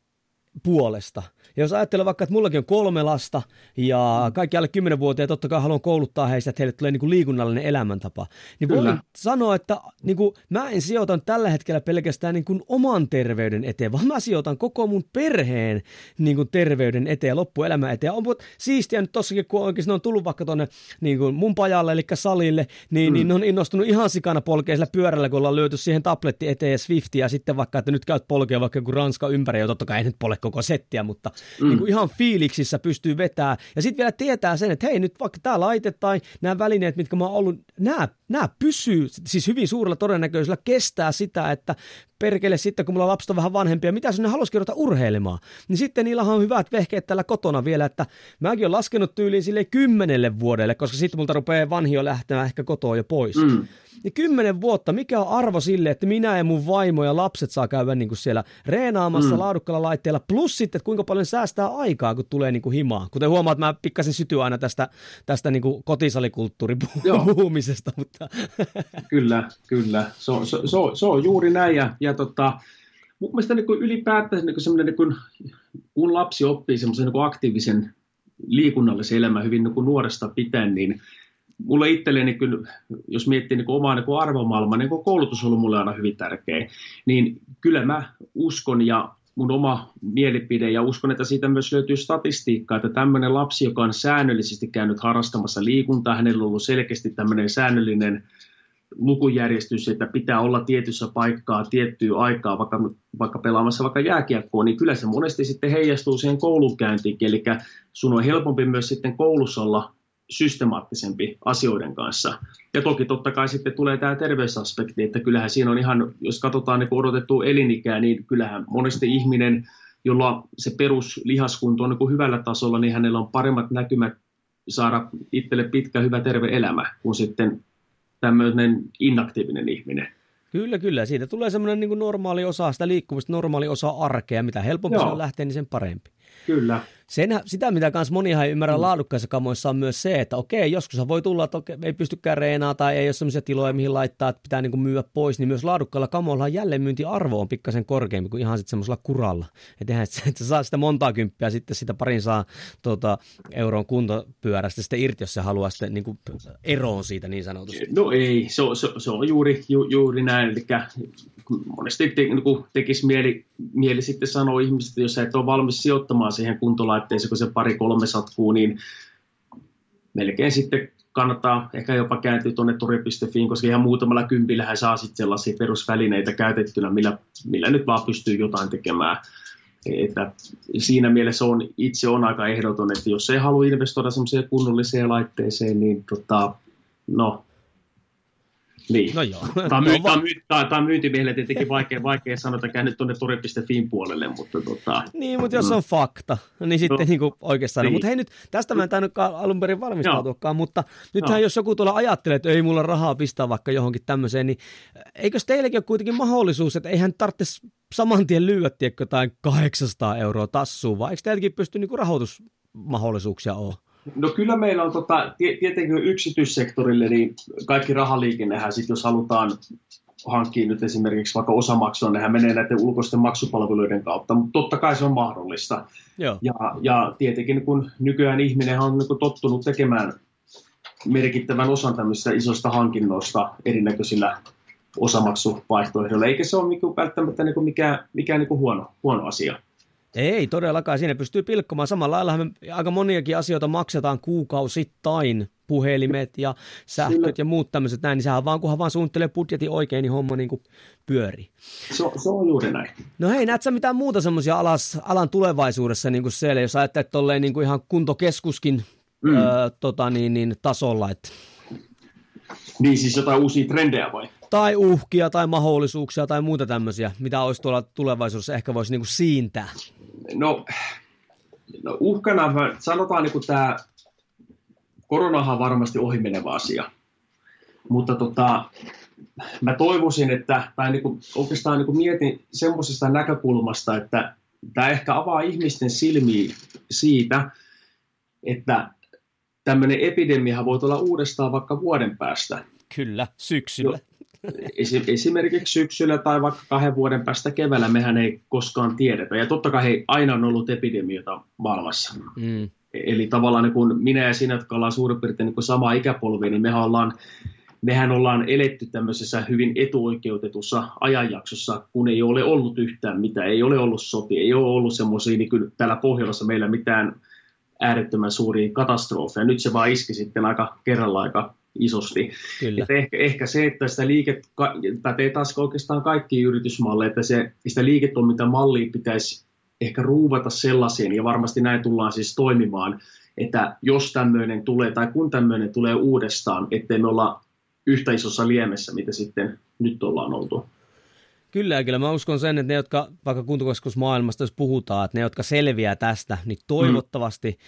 puolesta. Ja jos ajattelee vaikka, että mullakin on kolme lasta ja kaikki alle 10-vuotiaat totta kai haluan kouluttaa heistä, että heille tulee niin kuin liikunnallinen elämäntapa, niin Kyllä. voin sanoa, että niin kuin, mä en sijoitan tällä hetkellä pelkästään niin kuin oman terveyden eteen, vaan mä sijoitan koko mun perheen niin kuin terveyden eteen, loppuelämän eteen. On siistiä nyt tossakin, kun oikeasti ne on tullut vaikka tuonne niin kuin mun pajalle, eli salille, niin, mm. niin ne on innostunut ihan sikana polkeisella pyörällä, kun ollaan löyty siihen tabletti eteen ja Swiftia, ja sitten vaikka, että nyt käyt polkea vaikka joku Ranska ympäri, ja totta kai ei nyt pole koko settiä, mutta mm. niin kuin ihan fiiliksissä pystyy vetämään. Ja sitten vielä tietää sen, että hei nyt vaikka tämä laite tai nämä välineet, mitkä mä oon ollut, nämä, nämä pysyy, siis hyvin suurella todennäköisyydellä kestää sitä, että perkele sitten, kun mulla lapset on vähän vanhempia, mitä jos ne haluaisi ruveta urheilemaan, niin sitten niillä on hyvät vehkeet täällä kotona vielä, että mäkin olen laskenut tyyliin sille kymmenelle vuodelle, koska sitten multa rupeaa vanhio lähtemään ehkä kotoa jo pois. Mm niin kymmenen vuotta, mikä on arvo sille, että minä ja mun vaimo ja lapset saa käydä niin kuin siellä reenaamassa mm. laadukkaalla laitteella, plus sitten, että kuinka paljon säästää aikaa, kun tulee niin kuin himaa. Kuten huomaat, mä pikkasen syty aina tästä, tästä niin kuin kotisalikulttuuripuhumisesta. Mutta... kyllä, kyllä. Se on, on, se on juuri näin. Ja, ja tota, mun mielestä niin ylipäätään niin kuin niin kun lapsi oppii semmoisen niin aktiivisen liikunnallisen elämän hyvin niin nuoresta pitäen, niin mulle itselleni kyllä, jos miettii niin omaa niin arvomaailmaa, niin koulutus on ollut mulle aina hyvin tärkeä, niin kyllä mä uskon ja mun oma mielipide ja uskon, että siitä myös löytyy statistiikkaa, että tämmöinen lapsi, joka on säännöllisesti käynyt harrastamassa liikuntaa, hänellä on ollut selkeästi tämmöinen säännöllinen lukujärjestys, että pitää olla tietyssä paikkaa tiettyä aikaa, vaikka, vaikka pelaamassa vaikka jääkiekkoa, niin kyllä se monesti sitten heijastuu siihen koulunkäyntiin, eli sun on helpompi myös sitten koulussa olla systemaattisempi asioiden kanssa. Ja toki totta kai sitten tulee tämä terveysaspekti, että kyllähän siinä on ihan, jos katsotaan niin odotettua elinikää, niin kyllähän monesti ihminen, jolla se peruslihaskunto on niin hyvällä tasolla, niin hänellä on paremmat näkymät saada itselle pitkä, hyvä, terve elämä kuin sitten tämmöinen inaktiivinen ihminen. Kyllä, kyllä. Siitä tulee semmoinen niin normaali osa sitä liikkumista, normaali osa arkea. Mitä helpompi Joo. se on lähteä, niin sen parempi. Kyllä. Sen, sitä, mitä kans monihan ei ymmärrä mm. laadukkaissa kamoissa on myös se, että okei, joskus voi tulla, että okei, ei pystykään reenaa tai ei ole sellaisia tiloja, mihin laittaa, että pitää niin kuin myyä pois, niin myös laadukkailla kamoilla jälleenmyyntiarvo on pikkasen korkeampi kuin ihan sitten semmoisella kuralla. Että eihän että sä saa sitä montaa kymppiä, sitten sitä parin saa tuota, euron kuntopyörästä sitten irti, jos se haluaa sitten niin kuin eroon siitä niin sanotusti. No ei, se on, se, se on juuri, ju, juuri näin, eli monesti te, niin tekisi mieli, mieli sitten sanoa ihmisille, jos sä et ole valmis sijoittamaan siihen kuntolaitteeseen, kun se pari kolme satkuu, niin melkein sitten kannattaa ehkä jopa kääntyä tuonne turi.fiin, koska ihan muutamalla kympillähän saa sitten sellaisia perusvälineitä käytettynä, millä, millä nyt vaan pystyy jotain tekemään. Että siinä mielessä on, itse on aika ehdoton, että jos ei halua investoida semmoiseen kunnolliseen laitteeseen, niin tota, no, niin. No joo. Tämä on, myy- no, va- myy- tämä, tämä on myyntimiehelle tietenkin vaikea, vaikea sanoa, että käy nyt tuonne turi.fin puolelle, mutta tota... Niin, mutta jos mm. on fakta, niin sitten no. niin kuin oikeastaan. Niin. Mutta hei nyt, tästä mä en tainnut alun perin valmistautuakaan, mutta nythän no. jos joku tuolla ajattelee, että ei mulla rahaa pistää vaikka johonkin tämmöiseen, niin eikö teillekin ole kuitenkin mahdollisuus, että eihän tarvitse saman tien lyödä jotain 800 euroa tassuun, vai eikö teilläkin pysty niin rahoitusmahdollisuuksia ole? No kyllä meillä on tota, tietenkin yksityissektorille, niin kaikki rahaliikennehän sit, jos halutaan hankkii nyt esimerkiksi vaikka osamaksua, nehän menee näiden ulkoisten maksupalveluiden kautta, mutta totta kai se on mahdollista. Joo. Ja, ja tietenkin kun nykyään ihminen on niin tottunut tekemään merkittävän osan tämmöisistä isoista hankinnoista erinäköisillä osamaksuvaihtoehdoilla, eikä se ole niin välttämättä niin mikään, mikään niin huono, huono asia. Ei todellakaan, siinä pystyy pilkkomaan. Samalla lailla me aika moniakin asioita maksetaan kuukausittain, puhelimet ja sähköt Kyllä. ja muut tämmöiset näin, niin sehän vaan, kunhan vaan suunnittelee budjetin oikein, niin homma niin kuin pyörii. Se, se on juuri näin. No hei, näet sä mitään muuta semmoisia alan tulevaisuudessa niin kuin siellä, jos ajattelet tolleen niin kuin ihan kuntokeskuskin mm. öö, tota, niin, niin, tasolla, että niin siis jotain uusia trendejä vai? Tai uhkia tai mahdollisuuksia tai muuta tämmöisiä, mitä olisi tuolla tulevaisuudessa ehkä voisi niinku siintää? No, no uhkana, sanotaan niin tämä koronahan on varmasti ohimenevä asia. Mutta tota, mä toivoisin, että, tai niin kuin, oikeastaan niin kuin mietin semmoisesta näkökulmasta, että tämä ehkä avaa ihmisten silmiä siitä, että tämmöinen epidemia voi tulla uudestaan vaikka vuoden päästä. Kyllä, syksyllä. Esimerkiksi syksyllä tai vaikka kahden vuoden päästä keväällä mehän ei koskaan tiedetä. Ja totta kai hei, aina on ollut epidemioita maailmassa. Mm. Eli tavallaan niin kun minä ja sinä, jotka ollaan suurin piirtein niin sama ikäpolvi, niin mehän ollaan, mehän ollaan eletty tämmöisessä hyvin etuoikeutetussa ajanjaksossa, kun ei ole ollut yhtään mitään, ei ole ollut sotia, ei ole ollut semmoisia, niin kyllä täällä Pohjolassa meillä mitään äärettömän suuria katastrofeja. Nyt se vaan iski sitten aika kerralla aika isosti. Kyllä. Että ehkä, ehkä se, että sitä liiket, pätee taas oikeastaan kaikki yritysmalleja, että se, sitä liiketoimintamallia pitäisi ehkä ruuvata sellaisiin, ja varmasti näin tullaan siis toimimaan, että jos tämmöinen tulee, tai kun tämmöinen tulee uudestaan, ettei me olla yhtä isossa liemessä, mitä sitten nyt ollaan oltu. Kyllä, ja kyllä mä uskon sen, että ne, jotka vaikka kuntokeskusmaailmasta, jos puhutaan, että ne, jotka selviää tästä, niin toivottavasti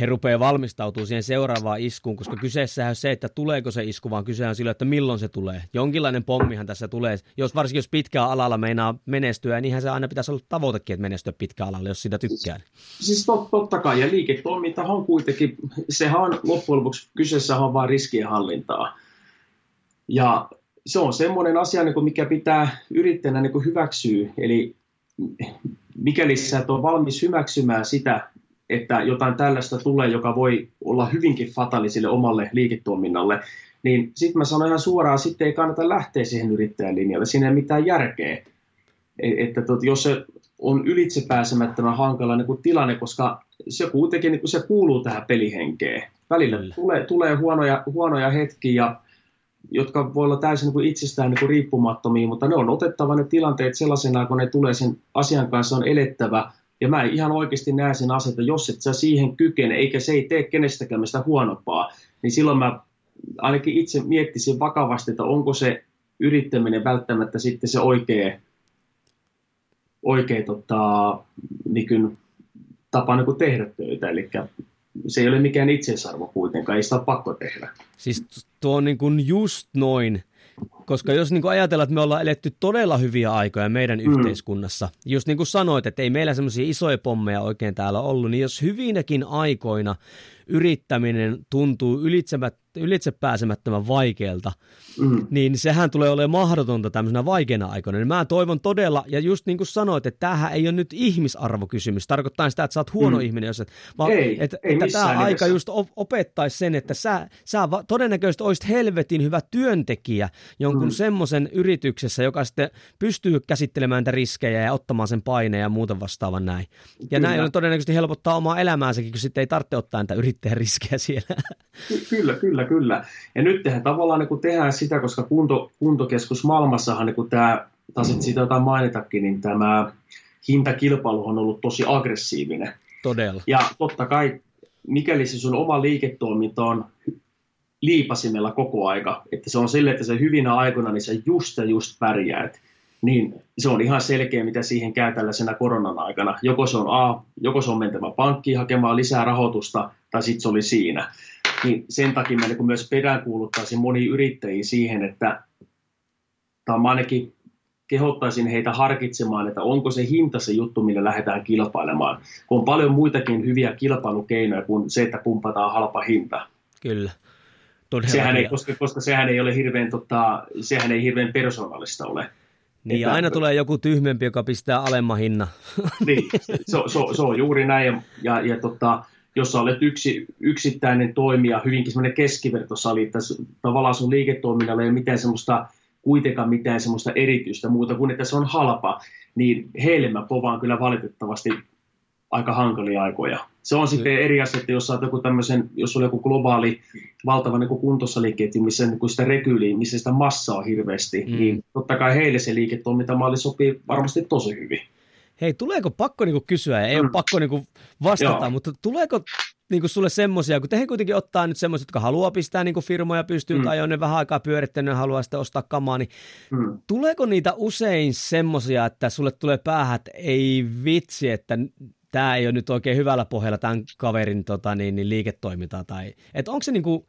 he rupeaa valmistautumaan siihen seuraavaan iskuun, koska kyseessä on se, että tuleeko se isku, vaan kyse on sillä, että milloin se tulee. Jonkinlainen pommihan tässä tulee, jos varsinkin jos pitkään alalla meinaa menestyä, niin se aina pitäisi olla tavoitekin, että menestyä pitkään alalla, jos sitä tykkää. Siis, siis tot, totta kai, ja liiketoiminta on kuitenkin, sehän on loppujen lopuksi kyseessä on vain riskienhallintaa. Ja se on semmoinen asia, niin kuin mikä pitää yrittäjänä niin kuin hyväksyä. Eli mikäli sä et ole valmis hyväksymään sitä, että jotain tällaista tulee, joka voi olla hyvinkin fatalisille omalle liiketoiminnalle, niin sitten mä sanon ihan suoraan, sitten ei kannata lähteä siihen yrittäjän linjalle. Siinä ei mitään järkeä. E, että tot, jos se on ylitsepääsemättömän hankala niin kuin tilanne, koska se kuitenkin niin kuin se kuuluu tähän pelihenkeen. Välillä tulee, tulee huonoja, huonoja hetkiä ja jotka voi olla täysin niin kuin itsestään niin kuin riippumattomia, mutta ne on otettava ne tilanteet sellaisena, kun ne tulee sen asian kanssa on elettävä. Ja mä ihan oikeasti näen sen asian, että jos et sä siihen kykene, eikä se ei tee kenestäkään sitä huonompaa, niin silloin mä ainakin itse miettisin vakavasti, että onko se yrittäminen välttämättä sitten se oikea, oikea tota, niin kuin, tapa niin kuin tehdä töitä. Eli se ei ole mikään itseisarvo kuitenkaan, ei sitä ole pakko tehdä. Siis tuo on niin kuin just noin, koska jos niin kuin ajatellaan, että me ollaan eletty todella hyviä aikoja meidän mm. yhteiskunnassa, just niin kuin sanoit, että ei meillä semmoisia isoja pommeja oikein täällä ollut, niin jos hyvinäkin aikoina yrittäminen tuntuu ylitsepääsemättömän vaikealta, mm. niin sehän tulee olemaan mahdotonta tämmöisenä vaikeana aikoina. Niin mä toivon todella, ja just niin kuin sanoit, että tämähän ei ole nyt ihmisarvokysymys, tarkoittaa sitä, että sä oot huono mm. ihminen, jos et, vaan ei, että, ei että tämä nimessä. aika just opettaisi sen, että sä, sä todennäköisesti olisit helvetin hyvä työntekijä jonkun mm. semmoisen yrityksessä, joka sitten pystyy käsittelemään niitä riskejä ja ottamaan sen paineen ja muuten vastaavan näin. Ja Kyllä. näin todennäköisesti helpottaa omaa elämäänsäkin, kun sitten ei tarvitse ottaa niitä yrittäjän riskejä siellä. Kyllä, kyllä, kyllä. Ja nyt tehdään tavallaan niin tehdään sitä, koska kunto, kuntokeskus maailmassahan niin tämä, taas siitä jotain mainitakin, niin tämä hintakilpailu on ollut tosi aggressiivinen. Todella. Ja totta kai, mikäli se sun oma liiketoiminta on liipasimella koko aika, että se on sille, että se hyvinä aikoina, niin se just ja just pärjäät, niin se on ihan selkeä, mitä siihen käy tällaisena koronan aikana. Joko se on A, joko se on mentävä pankkiin hakemaan lisää rahoitusta, tai sitten se oli siinä. Niin sen takia mä niin myös peräänkuuluttaisin moni yrittäjiä siihen, että tai mä ainakin kehottaisin heitä harkitsemaan, että onko se hinta se juttu, millä lähdetään kilpailemaan. Kun on paljon muitakin hyviä kilpailukeinoja kuin se, että pumpataan halpa hinta. Kyllä. sehän ei, koska, koska sehän ei ole hirveän, tota, sehän ei hirveän persoonallista ole. Niin, että, aina tulee joku tyhmempi, joka pistää alemman hinnan. Niin, se, se, se on juuri näin. Ja, ja, ja tota, jos sä olet yksi, yksittäinen toimija, hyvinkin semmoinen keskivertosali, että tavallaan sun liiketoiminnalla ei ole mitään semmoista, kuitenkaan mitään semmoista erityistä muuta kuin, että se on halpa, niin heille mä povaan kyllä valitettavasti aika hankalia aikoja. Se on sitten eri asia, että jos joku tämmöisen, jos on joku globaali valtava niin kuntosaliketju, missä niin sitä rekyyliä, missä sitä massaa on hirveästi, mm. niin totta kai heille se liiketoimintamalli sopii varmasti tosi hyvin. Hei, tuleeko pakko niinku kysyä, ja ei mm. ole pakko niinku vastata, Joo. mutta tuleeko niinku sulle semmoisia, kun tehän kuitenkin ottaa nyt semmoisia, jotka haluaa pistää niinku firmoja pystyyn mm. tai on ne vähän aikaa pyörittänyt ja haluaa sitten ostaa kamaa, niin mm. tuleeko niitä usein semmoisia, että sulle tulee päähän, että ei vitsi, että tämä ei ole nyt oikein hyvällä pohjalla tämän kaverin tota, niin, niin liiketoimintaa, tai että onko se niinku,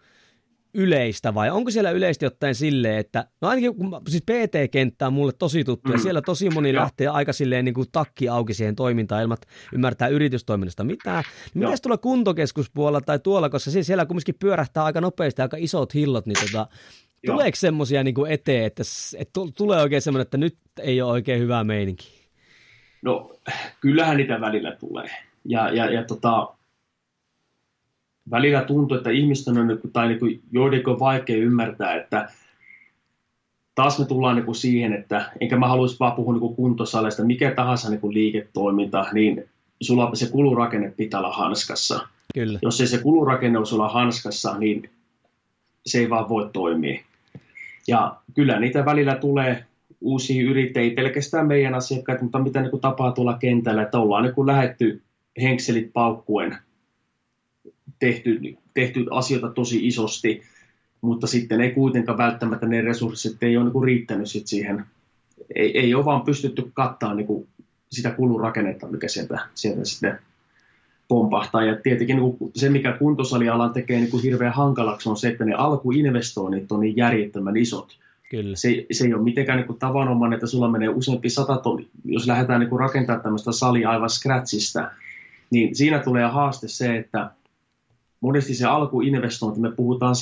yleistä vai onko siellä yleisesti ottaen silleen, että no ainakin kun siis PT-kenttä on mulle tosi tuttu mm. ja siellä tosi moni Joo. lähtee aika silleen niin kuin takki auki siihen toimintaan ilman ymmärtää yritystoiminnasta mitään. Niin mitäs tuolla kuntokeskuspuolella tai tuolla, koska siellä kumminkin pyörähtää aika nopeasti aika isot hillot, niin tota, tuleeko semmoisia niin eteen, että, että tulee oikein semmoinen, että nyt ei ole oikein hyvää meininki? No kyllähän niitä välillä tulee. Ja, ja, ja tota, välillä tuntuu, että ihmisten on, tai niin kuin, joidenkin on vaikea ymmärtää, että taas me tullaan niin kuin siihen, että enkä mä haluaisi vaan puhua niin kuntosaleista, mikä tahansa niin kuin liiketoiminta, niin sulla se kulurakenne pitää olla hanskassa. Kyllä. Jos ei se kulurakenne ole sulla hanskassa, niin se ei vaan voi toimia. Ja kyllä niitä välillä tulee uusia yrittäjiä, pelkästään meidän asiakkaita, mutta mitä niin tapaa tuolla kentällä, että ollaan niin lähetty henkselit paukkuen tehty, tehty asioita tosi isosti, mutta sitten ei kuitenkaan välttämättä ne resurssit ei ole niin riittänyt sit siihen. Ei, ei ole vaan pystytty kattaa niin sitä kulurakennetta, mikä sieltä, sieltä sitten pompahtaa. Ja tietenkin niin se, mikä kuntosalialan tekee niin hirveän hankalaksi, on se, että ne alkuinvestoinnit on niin järjettömän isot. Kyllä. Se, se ei ole mitenkään niin kuin tavanomainen, että sulla menee useampi sata tonni. Jos lähdetään niin kuin rakentamaan tämmöistä salia aivan scratchista, niin siinä tulee haaste se, että monesti se alkuinvestointi, me puhutaan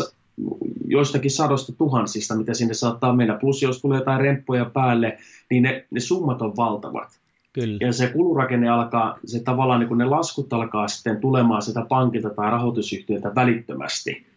joistakin sadosta tuhansista, mitä sinne saattaa mennä. Plus jos tulee jotain remppoja päälle, niin ne, ne summat on valtavat. Kyllä. Ja se kulurakenne alkaa, se tavallaan niin kun ne laskut alkaa sitten tulemaan sitä pankilta tai rahoitusyhtiöltä välittömästi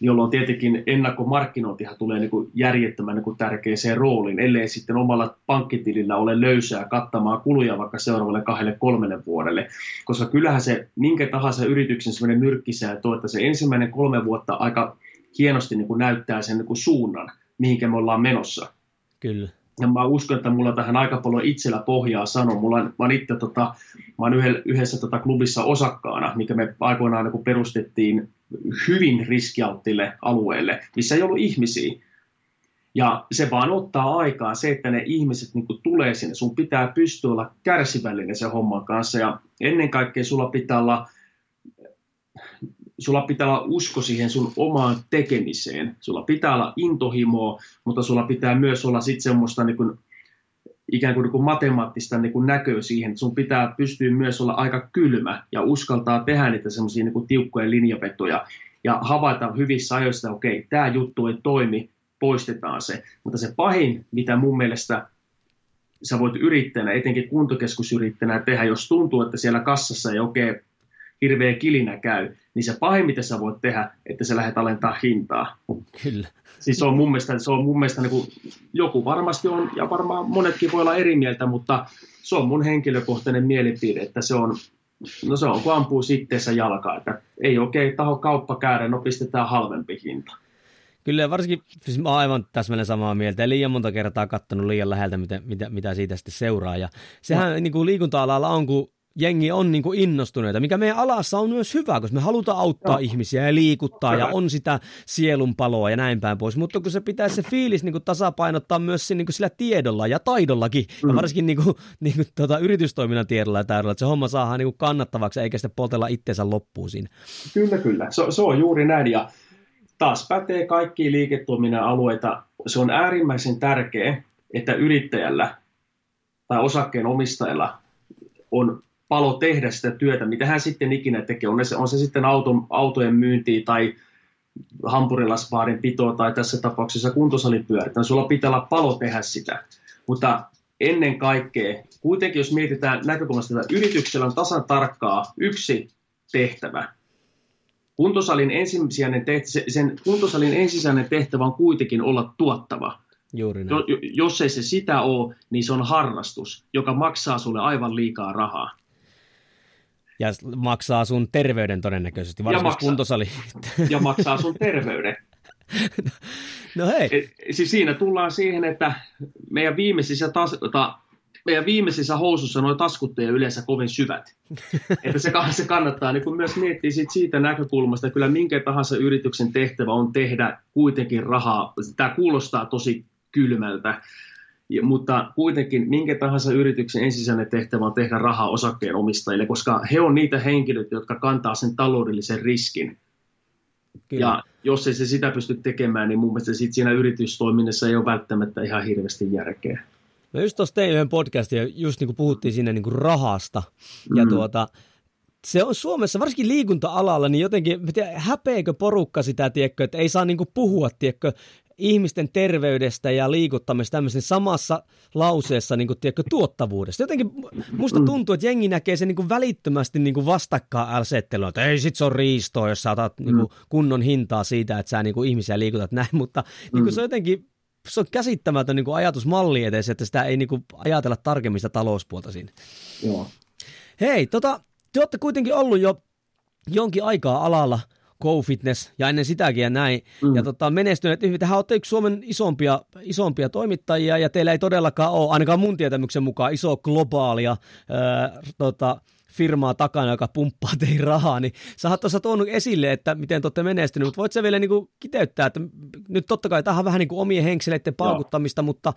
jolloin tietenkin ennakkomarkkinointihan tulee niin kuin järjettömän niin kuin tärkeäseen rooliin, ellei sitten omalla pankkitilillä ole löysää kattamaan kuluja vaikka seuraavalle kahdelle kolmelle vuodelle. Koska kyllähän se minkä tahansa yrityksen sellainen nyrkkisääntö, että se ensimmäinen kolme vuotta aika hienosti niin kuin näyttää sen niin kuin suunnan, mihinkä me ollaan menossa. Kyllä. Ja mä uskon, että mulla tähän aika paljon itsellä pohjaa sano. Mulla, mä oon itse tota, mä oon yhdessä tota klubissa osakkaana, mikä me aikoinaan niin perustettiin hyvin riskialttille alueelle, missä ei ollut ihmisiä. Ja se vaan ottaa aikaa se, että ne ihmiset niin tulee sinne. Sun pitää pystyä olla kärsivällinen sen homman kanssa ja ennen kaikkea sulla pitää olla, sulla pitää olla usko siihen sun omaan tekemiseen. Sulla pitää olla intohimoa, mutta sulla pitää myös olla sitten semmoista niin ikään kuin, niin matemaattista niin kuin näköä siihen, että sun pitää pystyä myös olla aika kylmä ja uskaltaa tehdä niitä semmoisia niin tiukkoja linjapetoja ja havaita hyvissä ajoissa, että okei, tämä juttu ei toimi, poistetaan se. Mutta se pahin, mitä mun mielestä sä voit yrittäjänä, etenkin kuntokeskusyrittäjänä tehdä, jos tuntuu, että siellä kassassa ei oikein hirveä kilinä käy, niin se pahin, mitä sä voit tehdä, että sä lähdet alentaa hintaa. Kyllä. Siis se on mun mielestä, se on mun mielestä niin kuin, joku varmasti on, ja varmaan monetkin voi olla eri mieltä, mutta se on mun henkilökohtainen mielipide, että se on, no se on, kun ampuu sitteessä jalkaa, että ei oikein taho kauppa käydä, no pistetään halvempi hinta. Kyllä, varsinkin, siis mä oon aivan täsmälleen samaa mieltä, ja liian monta kertaa katsonut liian läheltä, mitä, mitä, mitä siitä sitten seuraa, ja sehän no. niin kuin liikunta-alalla on, kun jengi on niin kuin innostuneita, mikä meidän alassa on myös hyvä, koska me halutaan auttaa Joo. ihmisiä ja liikuttaa ja on sitä sielunpaloa ja näin päin pois, mutta kun se pitää se fiilis niin kuin tasapainottaa myös niin kuin sillä tiedolla ja taidollakin, mm. ja varsinkin niin kuin, niin kuin, tuota, yritystoiminnan tiedolla ja taidolla, että se homma saadaan niin kuin kannattavaksi eikä sitten poltella itseensä loppuun siinä. Kyllä, kyllä. Se, se on juuri näin ja taas pätee kaikkiin liiketoiminnan alueita. Se on äärimmäisen tärkeä, että yrittäjällä tai osakkeen omistajalla on palo tehdä sitä työtä, mitä hän sitten ikinä tekee. On se, on se sitten auto, autojen myyntiä tai hampurilasbaarin pitoa tai tässä tapauksessa kuntosalin pyörittää. Sulla pitää olla palo tehdä sitä. Mutta ennen kaikkea, kuitenkin jos mietitään näkökulmasta, että yrityksellä on tasan tarkkaa yksi tehtävä. Kuntosalin ensisijainen tehtävä, sen kuntosalin ensisijainen tehtävä on kuitenkin olla tuottava. Juuri näin. Jos ei se sitä ole, niin se on harrastus, joka maksaa sulle aivan liikaa rahaa. Ja maksaa sun terveyden todennäköisesti, varsinkin ja maksaa, kuntosali. Ja maksaa sun terveyden. no hei. Et, siis siinä tullaan siihen, että meidän viimeisissä, tas, ta, meidän viimeisissä housussa nuo taskut ei yleensä kovin syvät. että se, se kannattaa niin kun myös miettiä siitä, siitä näkökulmasta, että kyllä minkä tahansa yrityksen tehtävä on tehdä kuitenkin rahaa. Tämä kuulostaa tosi kylmältä, ja, mutta kuitenkin minkä tahansa yrityksen ensisijainen tehtävä on tehdä rahaa osakkeenomistajille, koska he on niitä henkilöitä, jotka kantaa sen taloudellisen riskin. Kyllä. Ja jos ei se sitä pysty tekemään, niin mun mielestä sit siinä yritystoiminnassa ei ole välttämättä ihan hirveästi järkeä. No just tuossa tein yhden podcastin, ja just niin kuin puhuttiin siinä niin kuin rahasta, ja mm. tuota, se on Suomessa, varsinkin liikunta-alalla, niin jotenkin, tiedä, häpeekö porukka sitä, tiedätkö, että ei saa niinku puhua, tiedätkö, ihmisten terveydestä ja liikuttamista tämmöisen samassa lauseessa niin kuin, tiedätkö, tuottavuudesta. Jotenkin musta mm. tuntuu, että jengi näkee sen niin kuin välittömästi niin kuin vastakkaan asettelua, että ei sit se on riistoa, jos sä otat niin kuin, mm. kunnon hintaa siitä, että sä niin kuin, ihmisiä liikutat näin, mutta niin kuin, se on jotenkin se on käsittämätön niin kuin ajatusmalli edes, että sitä ei niin kuin, ajatella tarkemmin sitä talouspuolta siinä. Joo. Hei, tota, te olette kuitenkin ollut jo jonkin aikaa alalla – GoFitness ja ennen sitäkin ja näin. Mm. Ja tota, menestyneet hyvin. Tehän olette yksi Suomen isompia, isompia toimittajia ja teillä ei todellakaan ole, ainakaan mun tietämyksen mukaan, iso globaalia ää, tota, firmaa takana, joka pumppaa teihin rahaa, niin sä oot tuossa tuonut esille, että miten te olette menestyneet, mutta voit sä vielä niin kuin kiteyttää, että nyt totta kai tähän on vähän niin kuin omien henkseleiden paukuttamista, Joo. mutta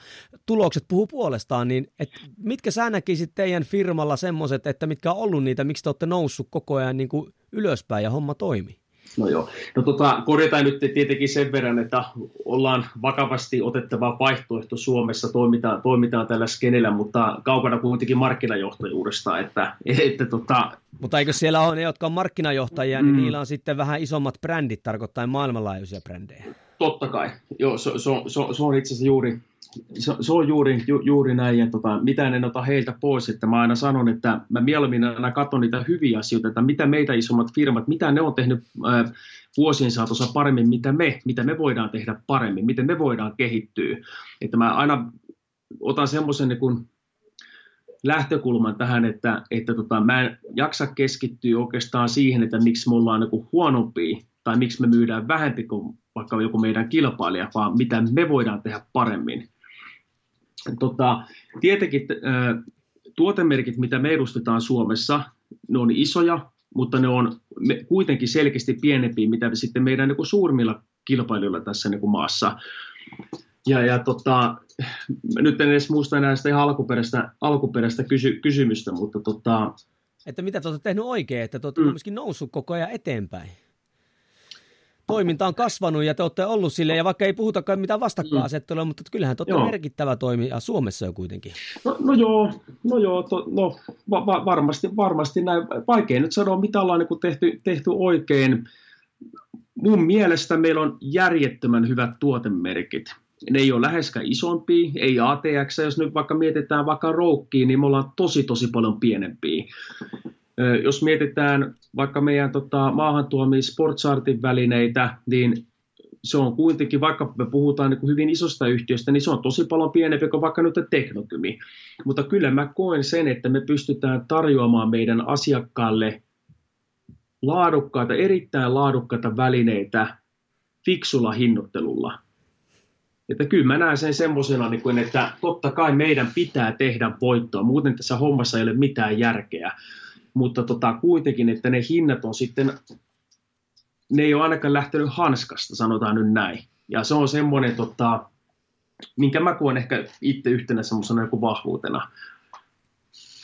tulokset puhuu puolestaan, niin että mitkä sä näkisit teidän firmalla semmoiset, että mitkä on ollut niitä, miksi te olette noussut koko ajan niin kuin ylöspäin ja homma toimii? No joo. No tota, korjataan nyt tietenkin sen verran, että ollaan vakavasti otettava vaihtoehto Suomessa, toimitaan, toimitaan tällä skenellä, mutta kaukana kuitenkin markkinajohtajuudesta. Että, että tota... Mutta eikö siellä ole ne, jotka on markkinajohtajia, niin mm. niillä on sitten vähän isommat brändit, tarkoittaa maailmanlaajuisia brändejä? Totta kai. Joo, se, se, se, se on itse asiassa juuri, se, se on juuri, ju, juuri näin, ja tota, mitään en ota heiltä pois, että mä aina sanon, että mä mieluummin aina katson niitä hyviä asioita, että mitä meitä isommat firmat, mitä ne on tehnyt ää, vuosien saatossa paremmin, mitä me, mitä me voidaan tehdä paremmin, miten me voidaan kehittyä. Että mä aina otan semmoisen niin lähtökulman tähän, että, että tota, mä en jaksa keskittyä oikeastaan siihen, että miksi me ollaan niin huonompia tai miksi me myydään vähempi kuin vaikka joku meidän kilpailija, vaan mitä me voidaan tehdä paremmin. Tota, tietenkin tuotemerkit, mitä me edustetaan Suomessa, ne on isoja, mutta ne on kuitenkin selkeästi pienempiä, mitä sitten meidän niin kuin suurimmilla kilpailijoilla tässä niin kuin maassa. Ja, ja tota, nyt en edes muista enää sitä ihan alkuperäistä, alkuperäistä kysy, kysymystä, mutta tota... Että mitä te olette tehnyt oikein, että te olette mm. myöskin noussut koko ajan eteenpäin? Toiminta on kasvanut ja te olette ollut sille, ja vaikka ei puhutakaan mitään vastakkainasettelua, mm. mutta kyllähän te olette merkittävä toimija Suomessa jo kuitenkin. No, no joo, no joo, to, no, va, va, varmasti, varmasti näin. Vaikea nyt sanoa, mitä ollaan niin tehty, tehty oikein. Mun mielestä meillä on järjettömän hyvät tuotemerkit. Ne ei ole läheskään isompia, ei ATX, jos nyt vaikka mietitään vaikka roukkiin, niin me ollaan tosi tosi paljon pienempiä. Jos mietitään vaikka meidän tota, maahantuomia Sportsartin välineitä, niin se on kuitenkin, vaikka me puhutaan niin hyvin isosta yhtiöstä, niin se on tosi paljon pienempi kuin vaikka nyt teknokymi. Mutta kyllä mä koen sen, että me pystytään tarjoamaan meidän asiakkaalle laadukkaita, erittäin laadukkaita välineitä fiksulla hinnoittelulla. Että kyllä mä näen sen semmoisena, niin että totta kai meidän pitää tehdä voittoa, muuten tässä hommassa ei ole mitään järkeä mutta tota, kuitenkin, että ne hinnat on sitten, ne ei ole ainakaan lähtenyt hanskasta, sanotaan nyt näin. Ja se on semmoinen, tota, minkä mä koen ehkä itse yhtenä semmoisena joku vahvuutena.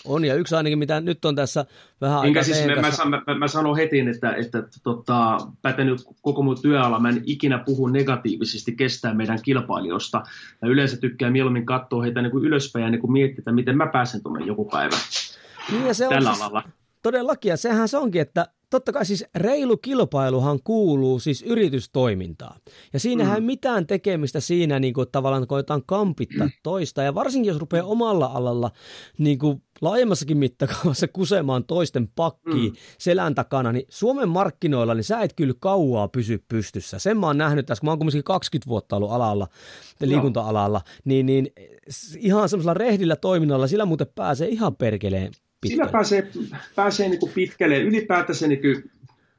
On, ja yksi ainakin, mitä nyt on tässä vähän Minkä siis mä, mä, mä, mä, sanon heti, että, että tota, pätenyt koko mun työala, mä en ikinä puhu negatiivisesti kestää meidän kilpailijoista. Ja yleensä tykkää mieluummin katsoa heitä niin kuin ylöspäin ja niin kuin miettiä, että miten mä pääsen tuonne joku päivä niin ja se tällä on siis, alalla. Todellakin, ja sehän se onkin, että totta kai siis reilu kilpailuhan kuuluu siis yritystoimintaan. Ja siinähän mm. ei mitään tekemistä siinä, niin kuin, tavallaan koetaan kampittaa toista. Ja varsinkin jos rupeaa omalla alalla niin kuin laajemmassakin mittakaavassa kusemaan toisten pakkiin mm. selän takana, niin Suomen markkinoilla niin sä et kyllä kauaa pysy pystyssä. Sen mä oon nähnyt tässä, kun mä oon kumminkin 20 vuotta ollut alalla, liikunta-alalla, niin, niin ihan semmoisella rehdillä toiminnalla sillä muuten pääsee ihan perkeleen pitkälle. Sillä pääsee, pääsee niin kuin pitkälle. Ylipäätänsä niin kuin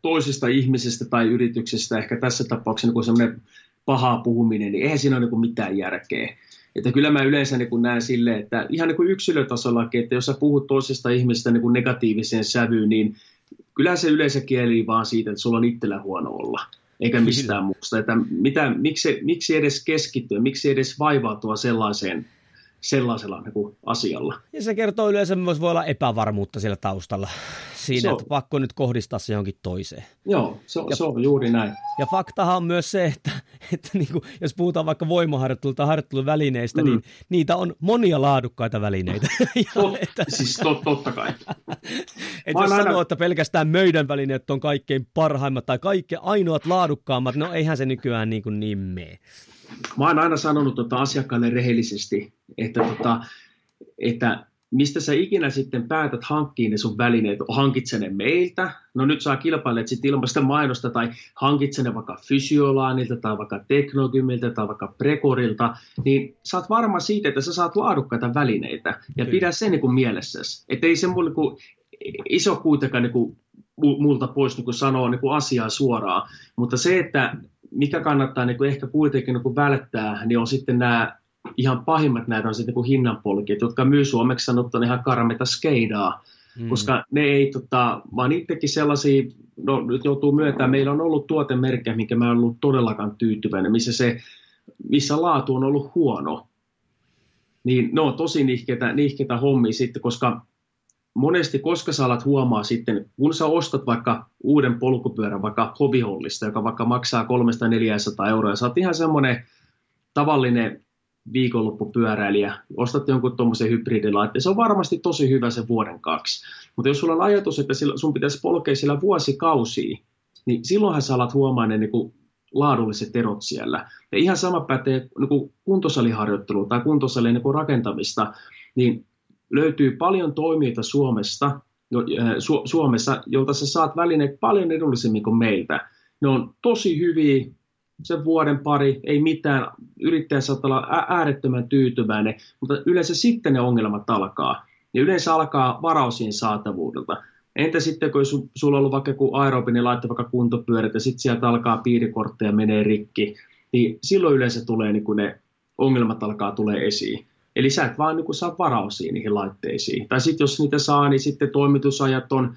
toisesta ihmisestä tai yrityksestä, ehkä tässä tapauksessa niin semmoinen pahaa puhuminen, niin eihän siinä ole niin mitään järkeä. Että kyllä mä yleensä niin kuin näen silleen, että ihan niin kuin yksilötasollakin, että jos sä puhut toisesta ihmisestä niin kuin negatiiviseen sävyyn, niin kyllä se yleensä kieli vaan siitä, että sulla on itsellä huono olla, eikä mistään muusta. Että mitä, miksi, miksi edes keskittyä, miksi edes vaivautua sellaiseen sellaisella niin kuin asialla. Ja se kertoo yleensä myös voi olla epävarmuutta siellä taustalla siinä, se on. että pakko nyt kohdistaa se johonkin toiseen. Joo, se, ja, se on juuri näin. Ja faktahan on myös se, että, että niin kuin, jos puhutaan vaikka voimaharjoittelu- tai harjoitteluvälineistä, mm. niin niitä on monia laadukkaita välineitä. ja, Tot, että, siis tot, totta kai. että jos aina... sanoo, että pelkästään meidän välineet on kaikkein parhaimmat tai kaikkein ainoat laadukkaammat, no eihän se nykyään niin, kuin niin mene mä oon aina sanonut tota asiakkaalle rehellisesti, että, tota, että mistä sä ikinä sitten päätät hankkiin ne sun välineet, hankit ne meiltä, no nyt saa kilpailet sitten ilmasta mainosta, tai hankit ne vaikka Fysiolaanilta, tai vaikka Teknogymiltä, tai vaikka Prekorilta, niin saat varma siitä, että sä saat laadukkaita välineitä, ja Kyllä. pidä sen niin kuin mielessäsi. Että ei se mulle niin iso kuitenkaan niin kuin multa pois niin kuin sanoa niin kuin asiaa suoraan, mutta se, että mikä kannattaa niin kuin ehkä kuitenkin niin kuin välttää, niin on sitten nämä ihan pahimmat näitä on sitten niin hinnanpolkijat, jotka myy suomeksi sanottuna ihan karmeta skeidaa, mm. koska ne ei, tota, vaan itsekin sellaisia, no nyt joutuu myöntämään, meillä on ollut tuotemerkkejä, minkä mä en ollut todellakaan tyytyväinen, missä se, missä laatu on ollut huono. Niin ne on tosi nihkeitä, nihkeitä hommia sitten, koska monesti, koska sä alat huomaa sitten, kun sä ostat vaikka uuden polkupyörän vaikka hobihollista, joka vaikka maksaa 300-400 euroa, ja sä oot ihan semmoinen tavallinen viikonloppupyöräilijä, ostat jonkun tuommoisen hybridilaitteen, se on varmasti tosi hyvä se vuoden kaksi. Mutta jos sulla on ajatus, että sun pitäisi polkea sillä vuosikausia, niin silloinhan sä alat huomaa ne niin kuin laadulliset erot siellä. Ja ihan sama pätee niin kuin kuntosaliharjoitteluun tai kuntosalien niin rakentamista, niin löytyy paljon toimijoita Suomesta, äh, Su- Suomessa, jolta sä saat välineet paljon edullisemmin kuin meiltä. Ne on tosi hyviä, sen vuoden pari, ei mitään, yrittäjä saattaa olla äärettömän tyytyväinen, mutta yleensä sitten ne ongelmat alkaa. Ja yleensä alkaa varausien saatavuudelta. Entä sitten, kun su, sulla on ollut vaikka joku aerobini niin laittaa vaikka kuntopyörät ja sitten sieltä alkaa piirikortteja menee rikki, niin silloin yleensä tulee niin ne ongelmat alkaa tulee esiin. Eli sä et vaan niin saa varausia niihin laitteisiin. Tai sitten jos niitä saa, niin sitten toimitusajat on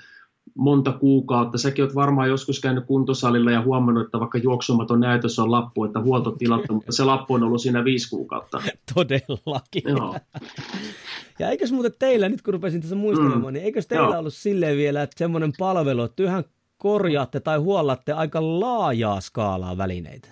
monta kuukautta. Säkin oot varmaan joskus käynyt kuntosalilla ja huomannut, että vaikka juoksumaton näytös on lappu, että huoltotilattu, mutta se lappu on ollut siinä viisi kuukautta. Todellakin. Joo. Ja eikös muuten teillä, nyt kun rupesin tässä muistelemaan, mm. niin eikös teillä Joo. ollut silleen vielä, että semmoinen palvelu, että yhä korjaatte tai huollatte aika laajaa skaalaa välineitä?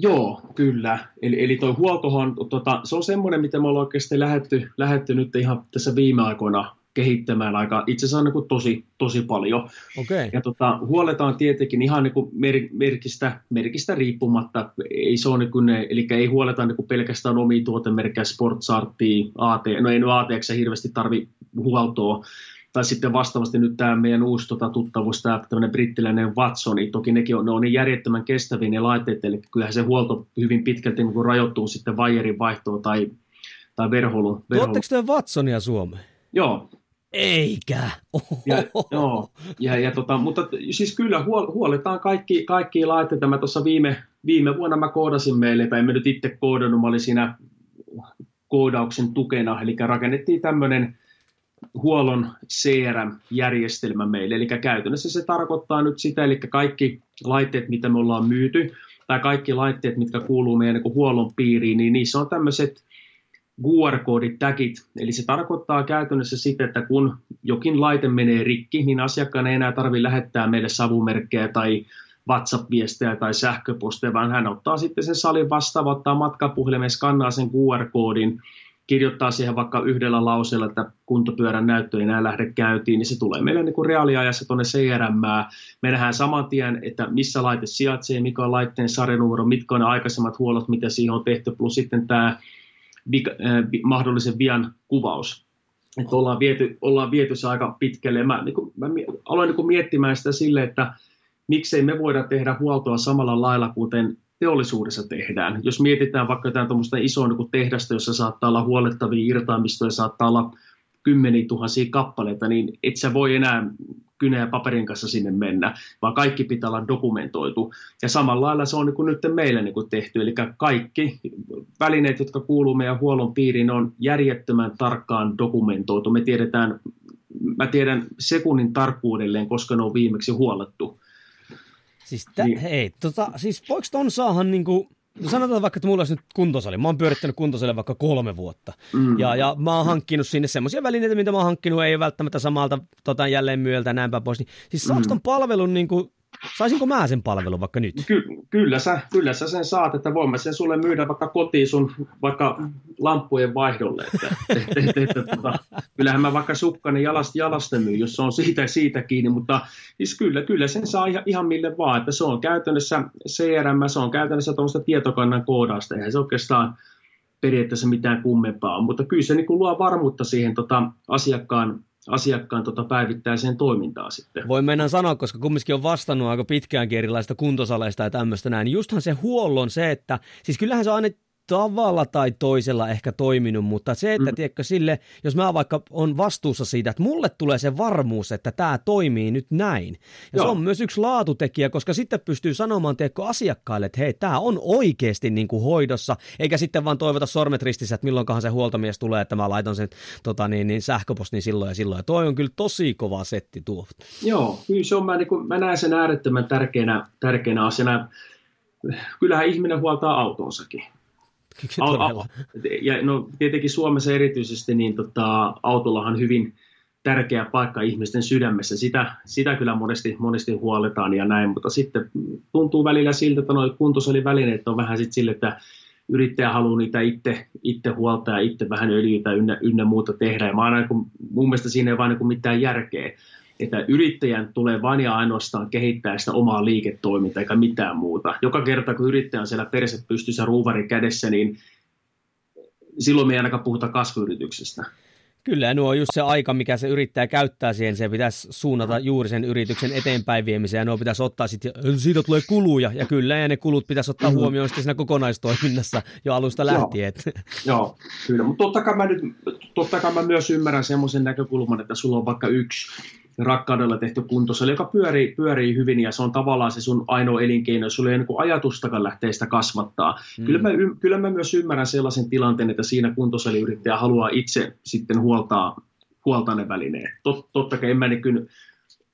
Joo, kyllä. Eli, eli tuo huoltohan, tota, se on semmoinen, mitä me ollaan oikeasti lähetty, lähetty nyt ihan tässä viime aikoina kehittämään aika, itse asiassa niin tosi, tosi paljon. Okay. Ja tota, huoletaan tietenkin ihan niin kuin mer, merkistä, merkistä riippumatta, ei se ole niin kuin ne, eli ei huoleta niin kuin pelkästään omia tuotemerkkejä, Sportsartia, AT, no ei no ATX hirveästi tarvi huoltoa, tai sitten vastaavasti nyt tämä meidän uusi tota, tuttavuus, tämä tämmöinen brittiläinen Watson, niin toki nekin on, ne on niin järjettömän kestäviä ne laitteet, eli kyllähän se huolto hyvin pitkälti niin rajoittuu sitten vaijerin vaihtoon tai, tai verhoulun. Tuotteko te Watsonia Suomeen? Joo. Eikä. Ja, joo, ja, ja tota, mutta siis kyllä huol, huoletaan kaikki, kaikki laitteita. Mä tuossa viime, viime vuonna mä koodasin meille, tai en mä nyt itse koodannut, mä olin siinä koodauksen tukena, eli rakennettiin tämmöinen huollon CRM-järjestelmä meille. Eli käytännössä se tarkoittaa nyt sitä, eli kaikki laitteet, mitä me ollaan myyty, tai kaikki laitteet, mitkä kuuluu meidän niin huollon piiriin, niin niissä on tämmöiset QR-koodit, tagit. Eli se tarkoittaa käytännössä sitä, että kun jokin laite menee rikki, niin asiakkaan ei enää tarvitse lähettää meille savumerkkejä tai WhatsApp-viestejä tai sähköposteja, vaan hän ottaa sitten sen salin vastaan, ottaa matkapuhelimen, skannaa sen QR-koodin, kirjoittaa siihen vaikka yhdellä lauseella, että kuntopyörän näyttö ei enää lähde käyntiin, niin se tulee meille niin kuin reaaliajassa tuonne CRM. Me nähdään saman tien, että missä laite sijaitsee, mikä on laitteen sarjanumero, mitkä on ne aikaisemmat huollot, mitä siihen on tehty, plus sitten tämä vika, äh, mahdollisen vian kuvaus. Että ollaan viety, ollaan viety se aika pitkälle. Mä, niin kuin, mä aloin niin kuin miettimään sitä sille, että miksei me voida tehdä huoltoa samalla lailla, kuten teollisuudessa tehdään. Jos mietitään vaikka jotain tuommoista isoa niin tehdasta, jossa saattaa olla huolettavia irtaamistoja, saattaa olla kymmeniä tuhansia kappaleita, niin et sä voi enää kynä ja paperin kanssa sinne mennä, vaan kaikki pitää olla dokumentoitu. Ja samalla lailla se on niin kuin nyt meille niin kuin tehty, eli kaikki välineet, jotka kuuluu meidän huollon piiriin, on järjettömän tarkkaan dokumentoitu. Me tiedetään, mä tiedän sekunnin tarkkuudelleen, koska ne on viimeksi huollettu. Siis, tä, niin. hei, tota, siis voiko ton saahan niinku, no sanotaan vaikka, että mulla olisi nyt kuntosali. Mä oon pyörittänyt kuntosali vaikka kolme vuotta. Mm. Ja, ja mä oon hankkinut sinne semmoisia välineitä, mitä mä oon hankkinut, ei välttämättä samalta tota, jälleen myöltä ja näinpä pois. Niin, siis saako mm. ton palvelun niinku, Saisinko mä sen palvelun vaikka nyt? Ky- kyllä, sä, kyllä sä sen saat, että voin mä sen sulle myydä vaikka kotiin sun vaikka lampujen vaihdolle. Että, että, että, että, tota, kyllähän mä vaikka sukkani jalasta jalasta myy, jos se on siitä, siitä kiinni, mutta siis kyllä, kyllä sen saa ihan, ihan mille vaan, että se on käytännössä CRM, se on käytännössä tuommoista tietokannan koodausta, eihän se oikeastaan periaatteessa mitään kummempaa mutta kyllä se niin luo varmuutta siihen tota, asiakkaan asiakkaan tota päivittäiseen toimintaan sitten. Voi mennä sanoa, koska kumminkin on vastannut aika pitkäänkin erilaista kuntosaleista ja tämmöistä näin. Justhan se huollon se, että siis kyllähän se on aina tavalla tai toisella ehkä toiminut, mutta se, että mm. tiedätkö, sille, jos mä vaikka on vastuussa siitä, että mulle tulee se varmuus, että tämä toimii nyt näin. Ja Joo. se on myös yksi laatutekijä, koska sitten pystyy sanomaan tiedätkö, asiakkaille, että hei, tämä on oikeasti niin kuin hoidossa, eikä sitten vaan toivota sormet ristissä, että milloinkohan se huoltomies tulee, että mä laitan sen tota, niin, niin sähköpostin silloin ja silloin. Ja toi on kyllä tosi kova setti tuo. Joo, kyllä se on, mä, niin kuin, mä näen sen äärettömän tärkeänä, tärkeänä asiana. Kyllähän ihminen huoltaa autonsakin. Ja no, tietenkin Suomessa erityisesti niin tota, autollahan on hyvin tärkeä paikka ihmisten sydämessä. Sitä, sitä kyllä monesti, monesti huoletaan ja näin, mutta sitten tuntuu välillä siltä, että nuo kuntosalivälineet on vähän sitten sille, että yrittäjä haluaa niitä itse, itse huoltaa ja itse vähän öljytä ynnä, ynnä muuta tehdä. Ja mä aina, kun, mun mielestä siinä ei vaan niin mitään järkeä että yrittäjän tulee vain ja ainoastaan kehittää sitä omaa liiketoimintaa eikä mitään muuta. Joka kerta, kun yrittäjä on siellä perset pystyssä ruuvari kädessä, niin silloin me ei ainakaan puhuta kasvuyrityksestä. Kyllä, nuo on just se aika, mikä se yrittää käyttää siihen, se pitäisi suunnata juuri sen yrityksen eteenpäin viemiseen, ja nuo pitäisi ottaa sitten, siitä tulee kuluja, ja kyllä, ja ne kulut pitäisi ottaa mm-hmm. huomioon sitten siinä kokonaistoiminnassa jo alusta lähtien. Joo, Joo kyllä, mutta totta kai mä, nyt, totta kai mä myös ymmärrän semmoisen näkökulman, että sulla on vaikka yksi rakkaudella tehty kuntosali, joka pyörii, pyörii hyvin ja se on tavallaan se sun ainoa elinkeino, sulla ei niin ajatustakaan lähteä sitä kasvattaa. Mm. Kyllä, mä, kyllä mä myös ymmärrän sellaisen tilanteen, että siinä kuntosaliyrittäjä haluaa itse sitten huoltaa, huoltaa ne välineet. Tot, totta kai en mä, niin kyllä,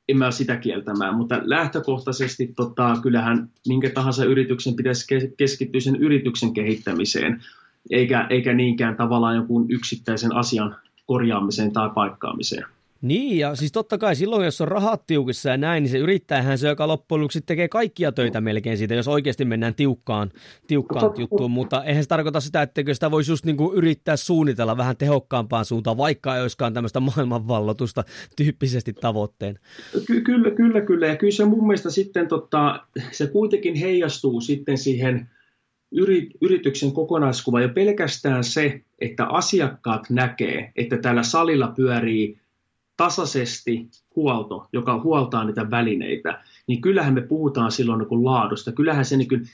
en mä sitä kieltämään, mutta lähtökohtaisesti tota, kyllähän minkä tahansa yrityksen pitäisi keskittyä sen yrityksen kehittämiseen, eikä, eikä niinkään tavallaan jonkun yksittäisen asian korjaamiseen tai paikkaamiseen. Niin, ja siis totta kai silloin, jos on rahat tiukissa ja näin, niin se yrittäjähän se, joka loppujen lopuksi tekee kaikkia töitä melkein siitä, jos oikeasti mennään tiukkaan, tiukkaan juttuun, mutta eihän se tarkoita sitä, että sitä voisi just niin kuin yrittää suunnitella vähän tehokkaampaan suuntaan, vaikka ei olisikaan tämmöistä maailmanvallotusta tyyppisesti tavoitteen. Ky- kyllä, kyllä, kyllä, ja kyllä se mun mielestä sitten, tota, se kuitenkin heijastuu sitten siihen yrityksen kokonaiskuva ja pelkästään se, että asiakkaat näkee, että täällä salilla pyörii tasaisesti huolto, joka huoltaa niitä välineitä, niin kyllähän me puhutaan silloin niin laadusta. Kyllähän se, niin kuin,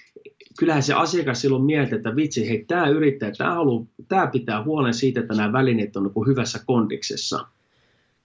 kyllähän se asiakas silloin miettii, että vitsi, hei, tämä yrittäjä, tämä, haluaa, tämä pitää huolen siitä, että nämä välineet on niin hyvässä kondiksessa.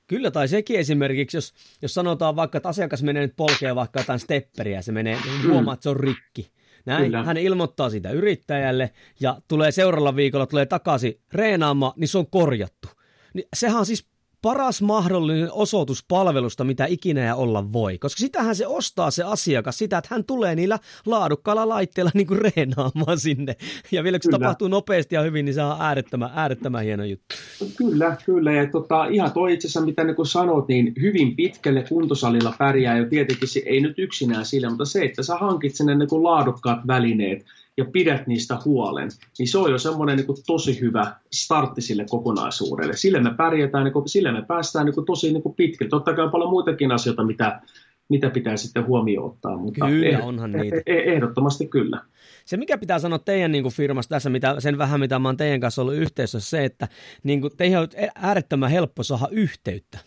Kyllä, tai sekin esimerkiksi, jos, jos sanotaan vaikka, että asiakas menee nyt polkee vaikka jotain stepperiä, se menee, niin huomaa, että se on rikki. Näin, Kyllä. hän ilmoittaa siitä yrittäjälle ja tulee seuraavalla viikolla, tulee takaisin reenaamaan, niin se on korjattu. Niin sehän on siis paras mahdollinen osoitus palvelusta, mitä ikinä ja olla voi. Koska sitähän se ostaa se asiakas, sitä, että hän tulee niillä laadukkailla laitteilla niin kuin reenaamaan sinne. Ja vielä kun se tapahtuu nopeasti ja hyvin, niin se on äärettömän, äärettömän hieno juttu. Kyllä, kyllä. Ja tota, ihan toi itse asiassa, mitä niin kuin sanot, niin hyvin pitkälle kuntosalilla pärjää. Ja tietenkin se ei nyt yksinään sillä, mutta se, että sä hankit sinne niin kuin laadukkaat välineet, ja pidät niistä huolen, niin se on jo semmoinen niin tosi hyvä startti sille kokonaisuudelle. Sille me pärjätään, niin kuin, sille me päästään niin kuin, tosi niin kuin pitkälle. Totta kai on paljon muitakin asioita, mitä, mitä pitää sitten huomioon ottaa. Mutta kyllä, eh, onhan niitä. Eh, eh, ehdottomasti kyllä. Se, mikä pitää sanoa teidän niin kuin firmassa tässä, mitä, sen vähän mitä mä oon teidän kanssa ollut yhteisössä, se, että niin kuin, teihin on äärettömän helppo saada yhteyttä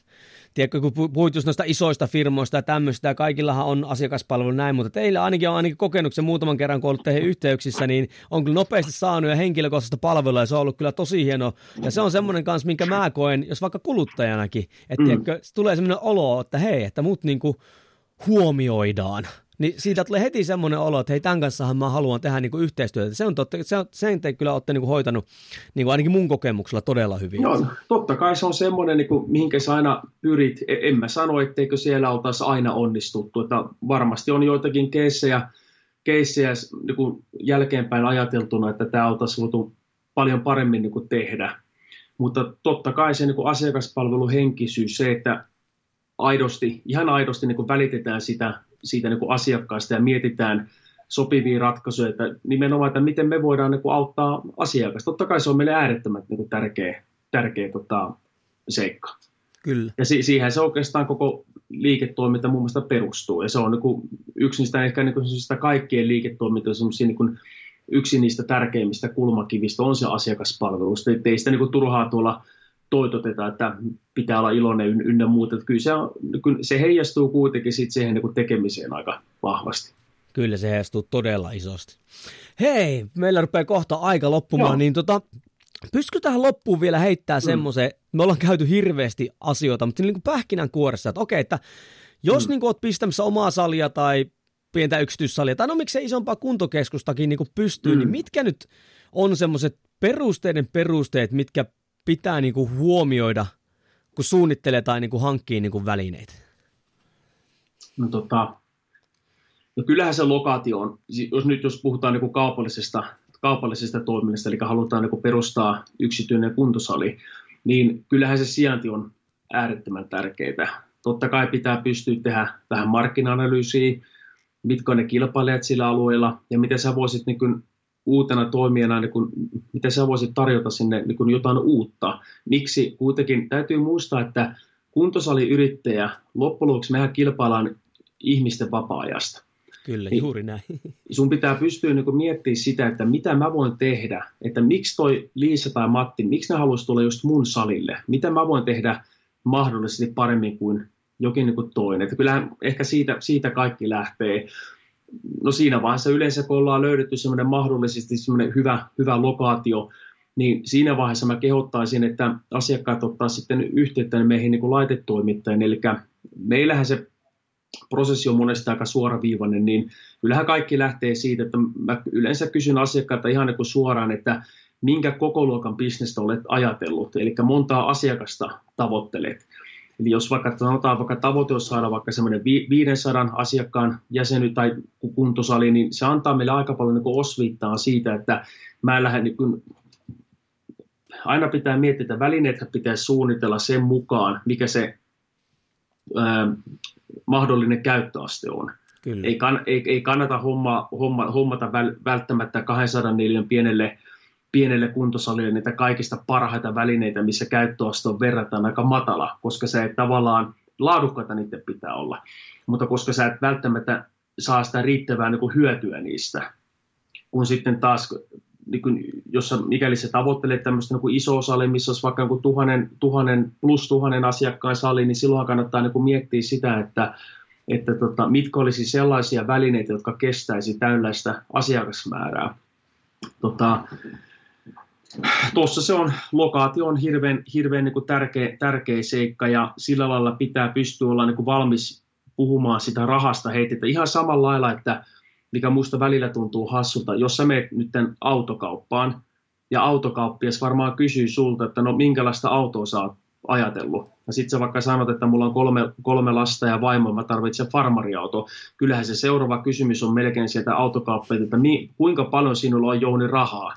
tiedätkö, kun puhuit just noista isoista firmoista ja tämmöistä, ja kaikillahan on asiakaspalvelu näin, mutta teillä ainakin on ainakin kokenut sen muutaman kerran, kun ollut teihin yhteyksissä, niin on kyllä nopeasti saanut ja henkilökohtaista palvelua, ja se on ollut kyllä tosi hieno. Ja se on semmoinen kanssa, minkä mä koen, jos vaikka kuluttajanakin, että mm. tiedätkö, tulee semmoinen olo, että hei, että mut niinku huomioidaan. Niin siitä tulee heti semmoinen olo, että hei, tämän kanssahan mä haluan tehdä niinku yhteistyötä. Se on totta, se on, sen te kyllä olette niinku hoitanut niinku ainakin mun kokemuksella todella hyvin. No, totta kai se on semmoinen, niinku, mihinkä sä aina pyrit. E, en mä sano, etteikö siellä oltaisi aina onnistuttu. Että varmasti on joitakin keissejä, keissejä niinku jälkeenpäin ajateltuna, että tämä oltaisiin voitu paljon paremmin niinku tehdä. Mutta totta kai se niinku asiakaspalveluhenkisyys, se, että aidosti, ihan aidosti niin kuin välitetään sitä, siitä niin kuin asiakkaasta ja mietitään sopivia ratkaisuja, että nimenomaan, että miten me voidaan niin kuin auttaa asiakasta. Totta kai se on meille äärettömän niin kuin tärkeä, tärkeä tota, seikka. Kyllä. Ja si- siihen se oikeastaan koko liiketoiminta muun muassa perustuu. Ja se on niin kuin yksi niistä ehkä niin kuin sitä kaikkien liiketoimintojen niin kuin yksi niistä tärkeimmistä kulmakivistä on se asiakaspalvelu. Että ei sitä niin kuin turhaa tuolla toitoteta, että pitää olla iloinen ynnä muuta. Että kyllä se, on, kyllä se heijastuu kuitenkin sit siihen niin tekemiseen aika vahvasti. Kyllä se heijastuu todella isosti. Hei, meillä rupeaa kohta aika loppumaan, Joo. niin tota, Pystykö tähän loppuun vielä heittää mm. semmoisen, me ollaan käyty hirveästi asioita, mutta niin kuin pähkinänkuoressa, että okei, että jos mm. niin kuin oot pistämässä omaa salia tai pientä yksityissalia, tai no miksei isompaa kuntokeskustakin niin kuin pystyy, niin mm. niin mitkä nyt on semmoiset perusteiden perusteet, mitkä pitää niin kuin huomioida, kun suunnittelee tai niin kuin hankkii niin kuin välineitä? No, tota, no kyllähän se lokaatio on, jos nyt jos puhutaan niin kuin kaupallisesta, kaupallisesta toiminnasta, eli halutaan niin kuin perustaa yksityinen kuntosali, niin kyllähän se sijainti on äärettömän tärkeää. Totta kai pitää pystyä tehdä vähän markkina-analyysiä, mitkä on ne kilpailijat sillä alueella ja miten sä voisit niin uutena toimijana, niin kun, mitä sä voisit tarjota sinne niin kun jotain uutta. Miksi kuitenkin täytyy muistaa, että kuntosaliyrittäjä, loppujen lopuksi mehän kilpaillaan ihmisten vapaa-ajasta. Kyllä, niin, juuri näin. Sun pitää pystyä niin miettimään sitä, että mitä mä voin tehdä, että miksi toi Liisa tai Matti, miksi ne haluaisi tulla just mun salille, mitä mä voin tehdä mahdollisesti paremmin kuin jokin niin kuin toinen. Että kyllähän ehkä siitä, siitä kaikki lähtee no siinä vaiheessa yleensä, kun ollaan löydetty semmoinen mahdollisesti semmoinen hyvä, hyvä lokaatio, niin siinä vaiheessa mä kehottaisin, että asiakkaat ottaa sitten yhteyttä meihin niin kuin laitetoimittajien. Eli meillähän se prosessi on monesti aika suoraviivainen, niin kyllähän kaikki lähtee siitä, että mä yleensä kysyn asiakkailta ihan niin kuin suoraan, että minkä koko luokan bisnestä olet ajatellut, eli montaa asiakasta tavoittelet. Eli jos vaikka sanotaan vaikka tavoite on saada vaikka semmoinen 500 asiakkaan jäseny tai kuntosali, niin se antaa meille aika paljon niin osviittaa siitä, että mä lähden niin kuin, aina pitää miettiä, että välineet pitää suunnitella sen mukaan, mikä se ää, mahdollinen käyttöaste on. Kyllä. Ei, kann, ei, ei kannata homma, homma, hommata välttämättä 200 neliön pienelle pienelle kuntosalille niitä kaikista parhaita välineitä, missä käyttöaste on verrattuna aika matala, koska se ei tavallaan laadukkaita niiden pitää olla. Mutta koska sä et välttämättä saa sitä riittävää niin kuin hyötyä niistä, kun sitten taas, niin kuin, jos mikäli se tavoittelee tämmöistä niin kuin iso sali, missä olisi vaikka niin tuhannen, tuhannen plus tuhannen asiakkaan sali, niin silloin kannattaa niin miettiä sitä, että, että tota, mitkä olisi sellaisia välineitä, jotka kestäisi tällaista asiakasmäärää. Tota, tuossa se on, lokaatio on hirveän, hirveän niin kuin tärkeä, tärkeä seikka ja sillä lailla pitää pystyä olla niin kuin valmis puhumaan sitä rahasta heitetä ihan samalla lailla, että mikä musta välillä tuntuu hassulta, jos sä menet nyt autokauppaan ja autokauppias varmaan kysyy sulta, että no minkälaista autoa sä oot ajatellut. Ja sitten sä vaikka sanot, että mulla on kolme, kolme lasta ja vaimo, mä tarvitsen farmariauto. Kyllähän se seuraava kysymys on melkein sieltä autokauppialta, että mi, kuinka paljon sinulla on Jouni rahaa?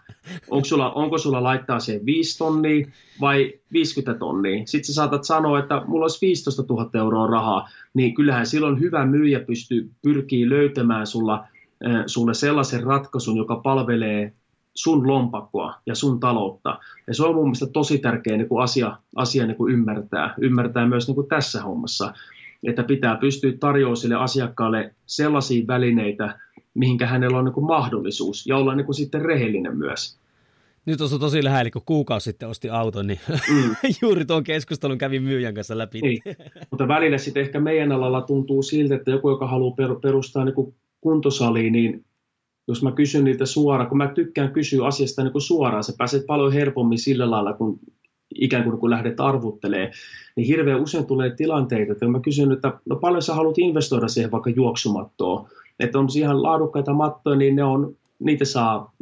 Onko sulla, onko sulla laittaa siihen 5 tonnia vai 50 tonnia? Sitten sä saatat sanoa, että mulla olisi 15 000 euroa rahaa. Niin kyllähän silloin hyvä myyjä pystyy, pyrkii löytämään sulla sulle sellaisen ratkaisun, joka palvelee sun lompakkoa ja sun taloutta. Ja se on mun mielestä tosi tärkeä niin kuin asia, asia niin kuin ymmärtää. Ymmärtää myös niin kuin tässä hommassa, että pitää pystyä tarjoamaan sille asiakkaalle sellaisia välineitä, mihinkä hänellä on niin kuin mahdollisuus ja olla niin kuin sitten rehellinen myös. Nyt on tosi lähellä, kun kuukausi sitten osti auton, niin mm. juuri tuon keskustelun kävin myyjän kanssa läpi. Niin. Mutta välillä sitten ehkä meidän alalla tuntuu siltä, että joku, joka haluaa perustaa niin kuin kuntosaliin, niin jos mä kysyn niiltä suoraan, kun mä tykkään kysyä asiasta niin kuin suoraan, se pääset paljon helpommin sillä lailla, kun ikään kuin kun lähdet arvuttelee, niin hirveän usein tulee tilanteita, että mä kysyn, että no paljon sä haluat investoida siihen vaikka juoksumattoon, että on ihan laadukkaita mattoja, niin ne on, niitä saa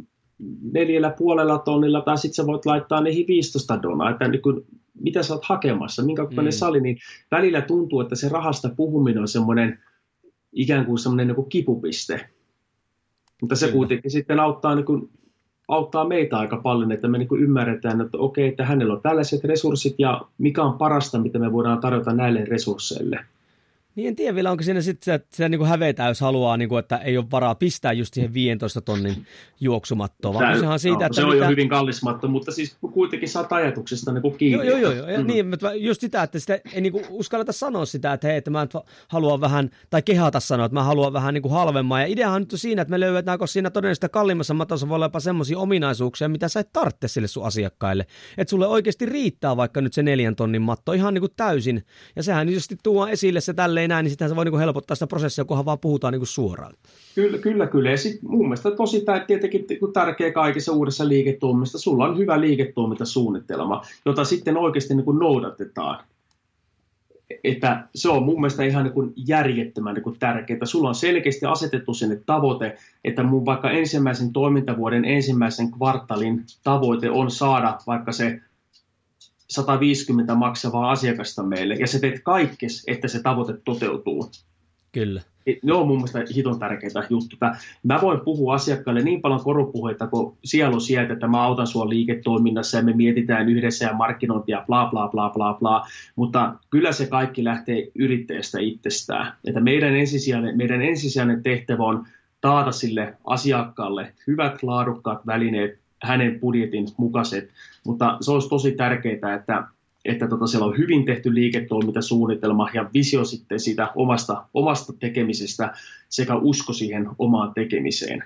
neljällä puolella tonnilla, tai sitten sä voit laittaa niihin 15 donaa, että niin kuin, mitä sä oot hakemassa, minkä mm. sali, niin välillä tuntuu, että se rahasta puhuminen on semmoinen ikään kuin semmoinen niin kuin kipupiste. Mutta se Kyllä. kuitenkin sitten auttaa, niin kuin, auttaa meitä aika paljon, että me niin kuin ymmärretään, että okei, että hänellä on tällaiset resurssit ja mikä on parasta, mitä me voidaan tarjota näille resursseille. Niin en tiedä vielä, onko siinä sitten että sitä niin kuin hävetään, jos haluaa, niin kuin, että ei ole varaa pistää just siihen 15 tonnin juoksumattoon. Vaan Tämä, no, siitä, että se on mitä... jo hyvin kallis matto, mutta siis kuitenkin saat ajatuksesta niin kuin kiinni. Joo, joo, joo. Mm. Niin, mutta just sitä, että sitä ei niin kuin uskalleta sanoa sitä, että hei, että mä haluan vähän, tai kehata sanoa, että mä haluan vähän niin kuin halvemmaa. Ja ideahan nyt on siinä, että me löydetään, kun siinä todennäköisesti kalliimmassa matossa voi olla jopa semmoisia ominaisuuksia, mitä sä et tarvitse sille sun asiakkaille. Että sulle oikeasti riittää vaikka nyt se neljän tonnin matto ihan niin kuin täysin. Ja sehän just tuo esille se tälleen näin, niin sitähän se voi niin helpottaa sitä prosessia, kunhan vaan puhutaan niin suoraan. Kyllä, kyllä, kyllä. Ja sit mun mielestä tosi tietenkin tärkeä kaikessa uudessa liiketoiminnassa, sulla on hyvä liiketoimintasuunnitelma, jota sitten oikeasti niin kuin noudatetaan. Että se on mun mielestä ihan niin järjettömän niin tärkeää. Sulla on selkeästi asetettu sinne tavoite, että mun vaikka ensimmäisen toimintavuoden ensimmäisen kvartalin tavoite on saada vaikka se 150 maksavaa asiakasta meille, ja sä teet kaikkes, että se tavoite toteutuu. Kyllä. Ne on mun mielestä hiton tärkeitä juttuja. Mä voin puhua asiakkaalle niin paljon korupuheita kuin sielu sieltä, että mä autan sua liiketoiminnassa ja me mietitään yhdessä ja markkinointia bla bla bla bla bla, mutta kyllä se kaikki lähtee yrittäjästä itsestään. Että meidän ensisijainen, meidän ensisijainen tehtävä on taata sille asiakkaalle hyvät laadukkaat välineet, hänen budjetin mukaiset, mutta se olisi tosi tärkeää, että, että tota, siellä on hyvin tehty liiketoimintasuunnitelma ja visio sitten siitä omasta, omasta tekemisestä sekä usko siihen omaan tekemiseen.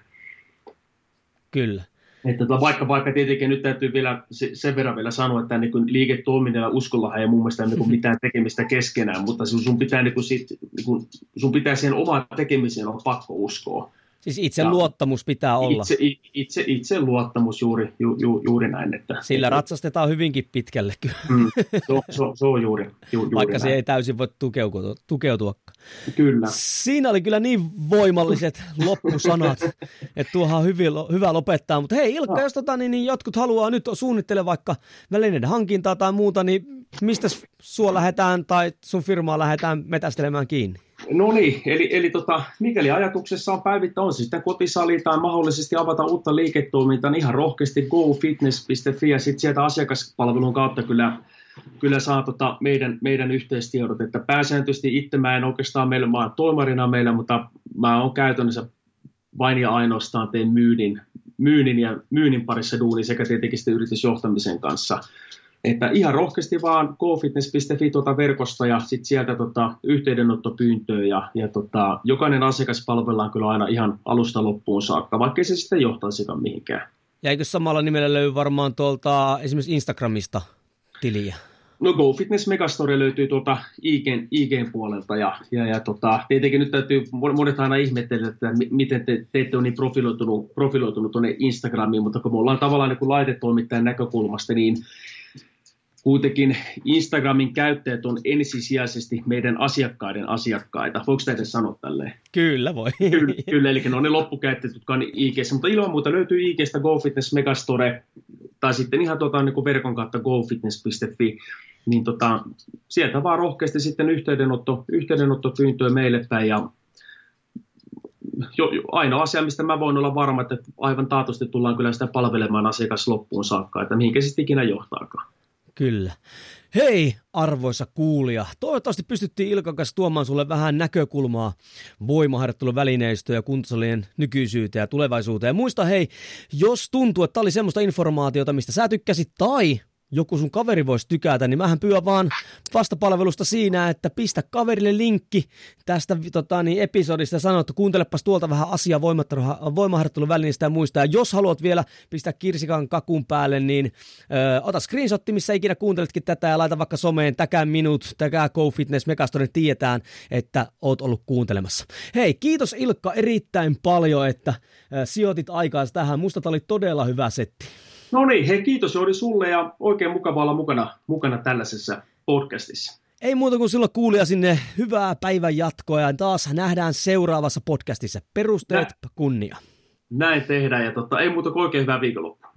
Kyllä. Että tota, vaikka, vaikka tietenkin nyt täytyy vielä sen verran vielä sanoa, että niin kuin liiketoiminnalla uskolla ei mun mielestä niin kuin mitään tekemistä keskenään, mutta sun pitää, niin kuin sit, niin kuin, sun pitää siihen omaan tekemiseen olla pakko uskoa. Siis itse ja luottamus pitää olla. Itse, itse, itse luottamus juuri, ju, ju, juuri näin. Että, Sillä että, ratsastetaan hyvinkin pitkälle kyllä. Mm, se, se, se on juuri, ju, juuri Vaikka näin. se ei täysin voi tukeutua, tukeutua. Kyllä. Siinä oli kyllä niin voimalliset loppusanat, että tuohan on hyvin, hyvä lopettaa. Mutta hei Ilkka, no. jos tota, niin, niin jotkut haluaa nyt suunnittele vaikka välineiden hankintaa tai muuta, niin mistä sua lähdetään tai sun firmaa lähdetään metästelemään kiinni? No niin, eli, eli tota, mikäli ajatuksessa on päivittää, on se sitten kotisali tai mahdollisesti avata uutta liiketoimintaa, niin ihan rohkeasti gofitness.fi ja sitten sieltä asiakaspalvelun kautta kyllä, kyllä saa tota meidän, meidän yhteistiedot, että pääsääntöisesti itse mä en oikeastaan meillä, mä toimarina meillä, mutta mä oon käytännössä vain ja ainoastaan teen myynnin, myynnin ja myynnin parissa duuni sekä tietenkin sitten yritysjohtamisen kanssa että ihan rohkeasti vaan gofitness.fi tuota verkosta ja sitten sieltä tota yhteydenottopyyntöä ja, ja tota, jokainen asiakas palvellaan kyllä aina ihan alusta loppuun saakka, vaikkei se sitten johtaisikaan mihinkään. Ja eikö samalla nimellä löydy varmaan tuolta esimerkiksi Instagramista tiliä? No Go Fitness Megastore löytyy tuolta IGn, IGn puolelta ja, ja, ja tota, tietenkin nyt täytyy, monet aina ihmetellä, että miten te, te ette ole niin profiloitunut, profiloitunut tuonne Instagramiin, mutta kun me ollaan tavallaan niin laitetoimittajan näkökulmasta, niin kuitenkin Instagramin käyttäjät on ensisijaisesti meidän asiakkaiden asiakkaita. Voiko tätä sanoa tälleen? Kyllä voi. Kyllä, kyllä eli ne on ne loppukäyttäjät, jotka on ig mutta ilman muuta löytyy IGstä GoFitness Megastore tai sitten ihan tuota, niin kuin verkon kautta gofitness.fi, niin tota, sieltä vaan rohkeasti sitten yhteydenotto, yhteydenottopyyntöä meille päin ja jo, jo, ainoa asia, mistä mä voin olla varma, että aivan taatusti tullaan kyllä sitä palvelemaan asiakas loppuun saakka, että mihinkä sitten ikinä johtaakaan. Kyllä. Hei, arvoisa kuulija. Toivottavasti pystyttiin Ilkan kanssa tuomaan sulle vähän näkökulmaa voimaharjoittelun välineistöä ja kuntosalien nykyisyyteen ja tulevaisuuteen. Ja muista hei, jos tuntuu, että tämä oli semmoista informaatiota, mistä sä tykkäsit tai joku sun kaveri voisi tykätä, niin mähän pyydän vaan vastapalvelusta siinä, että kaverille linkki tästä tota, niin episodista ja sano, että kuuntelepas tuolta vähän asiaa voimaharjoittelun välineistä ja muista. Ja jos haluat vielä pistää kirsikan kakun päälle, niin ö, ota screenshotti, missä ikinä kuunteletkin tätä ja laita vaikka someen, täkää minut, täkää GoFitness Megastore, tietään, että oot ollut kuuntelemassa. Hei, kiitos Ilkka erittäin paljon, että ö, sijoitit aikaa tähän. Musta tämä oli todella hyvä setti. No niin, hei kiitos Joodi sulle ja oikein mukava olla mukana, mukana tällaisessa podcastissa. Ei muuta kuin silloin kuulija sinne hyvää päivän jatkoa ja taas nähdään seuraavassa podcastissa. Perusteet Nä. kunnia. Näin tehdään ja totta, ei muuta kuin oikein hyvää viikonloppua.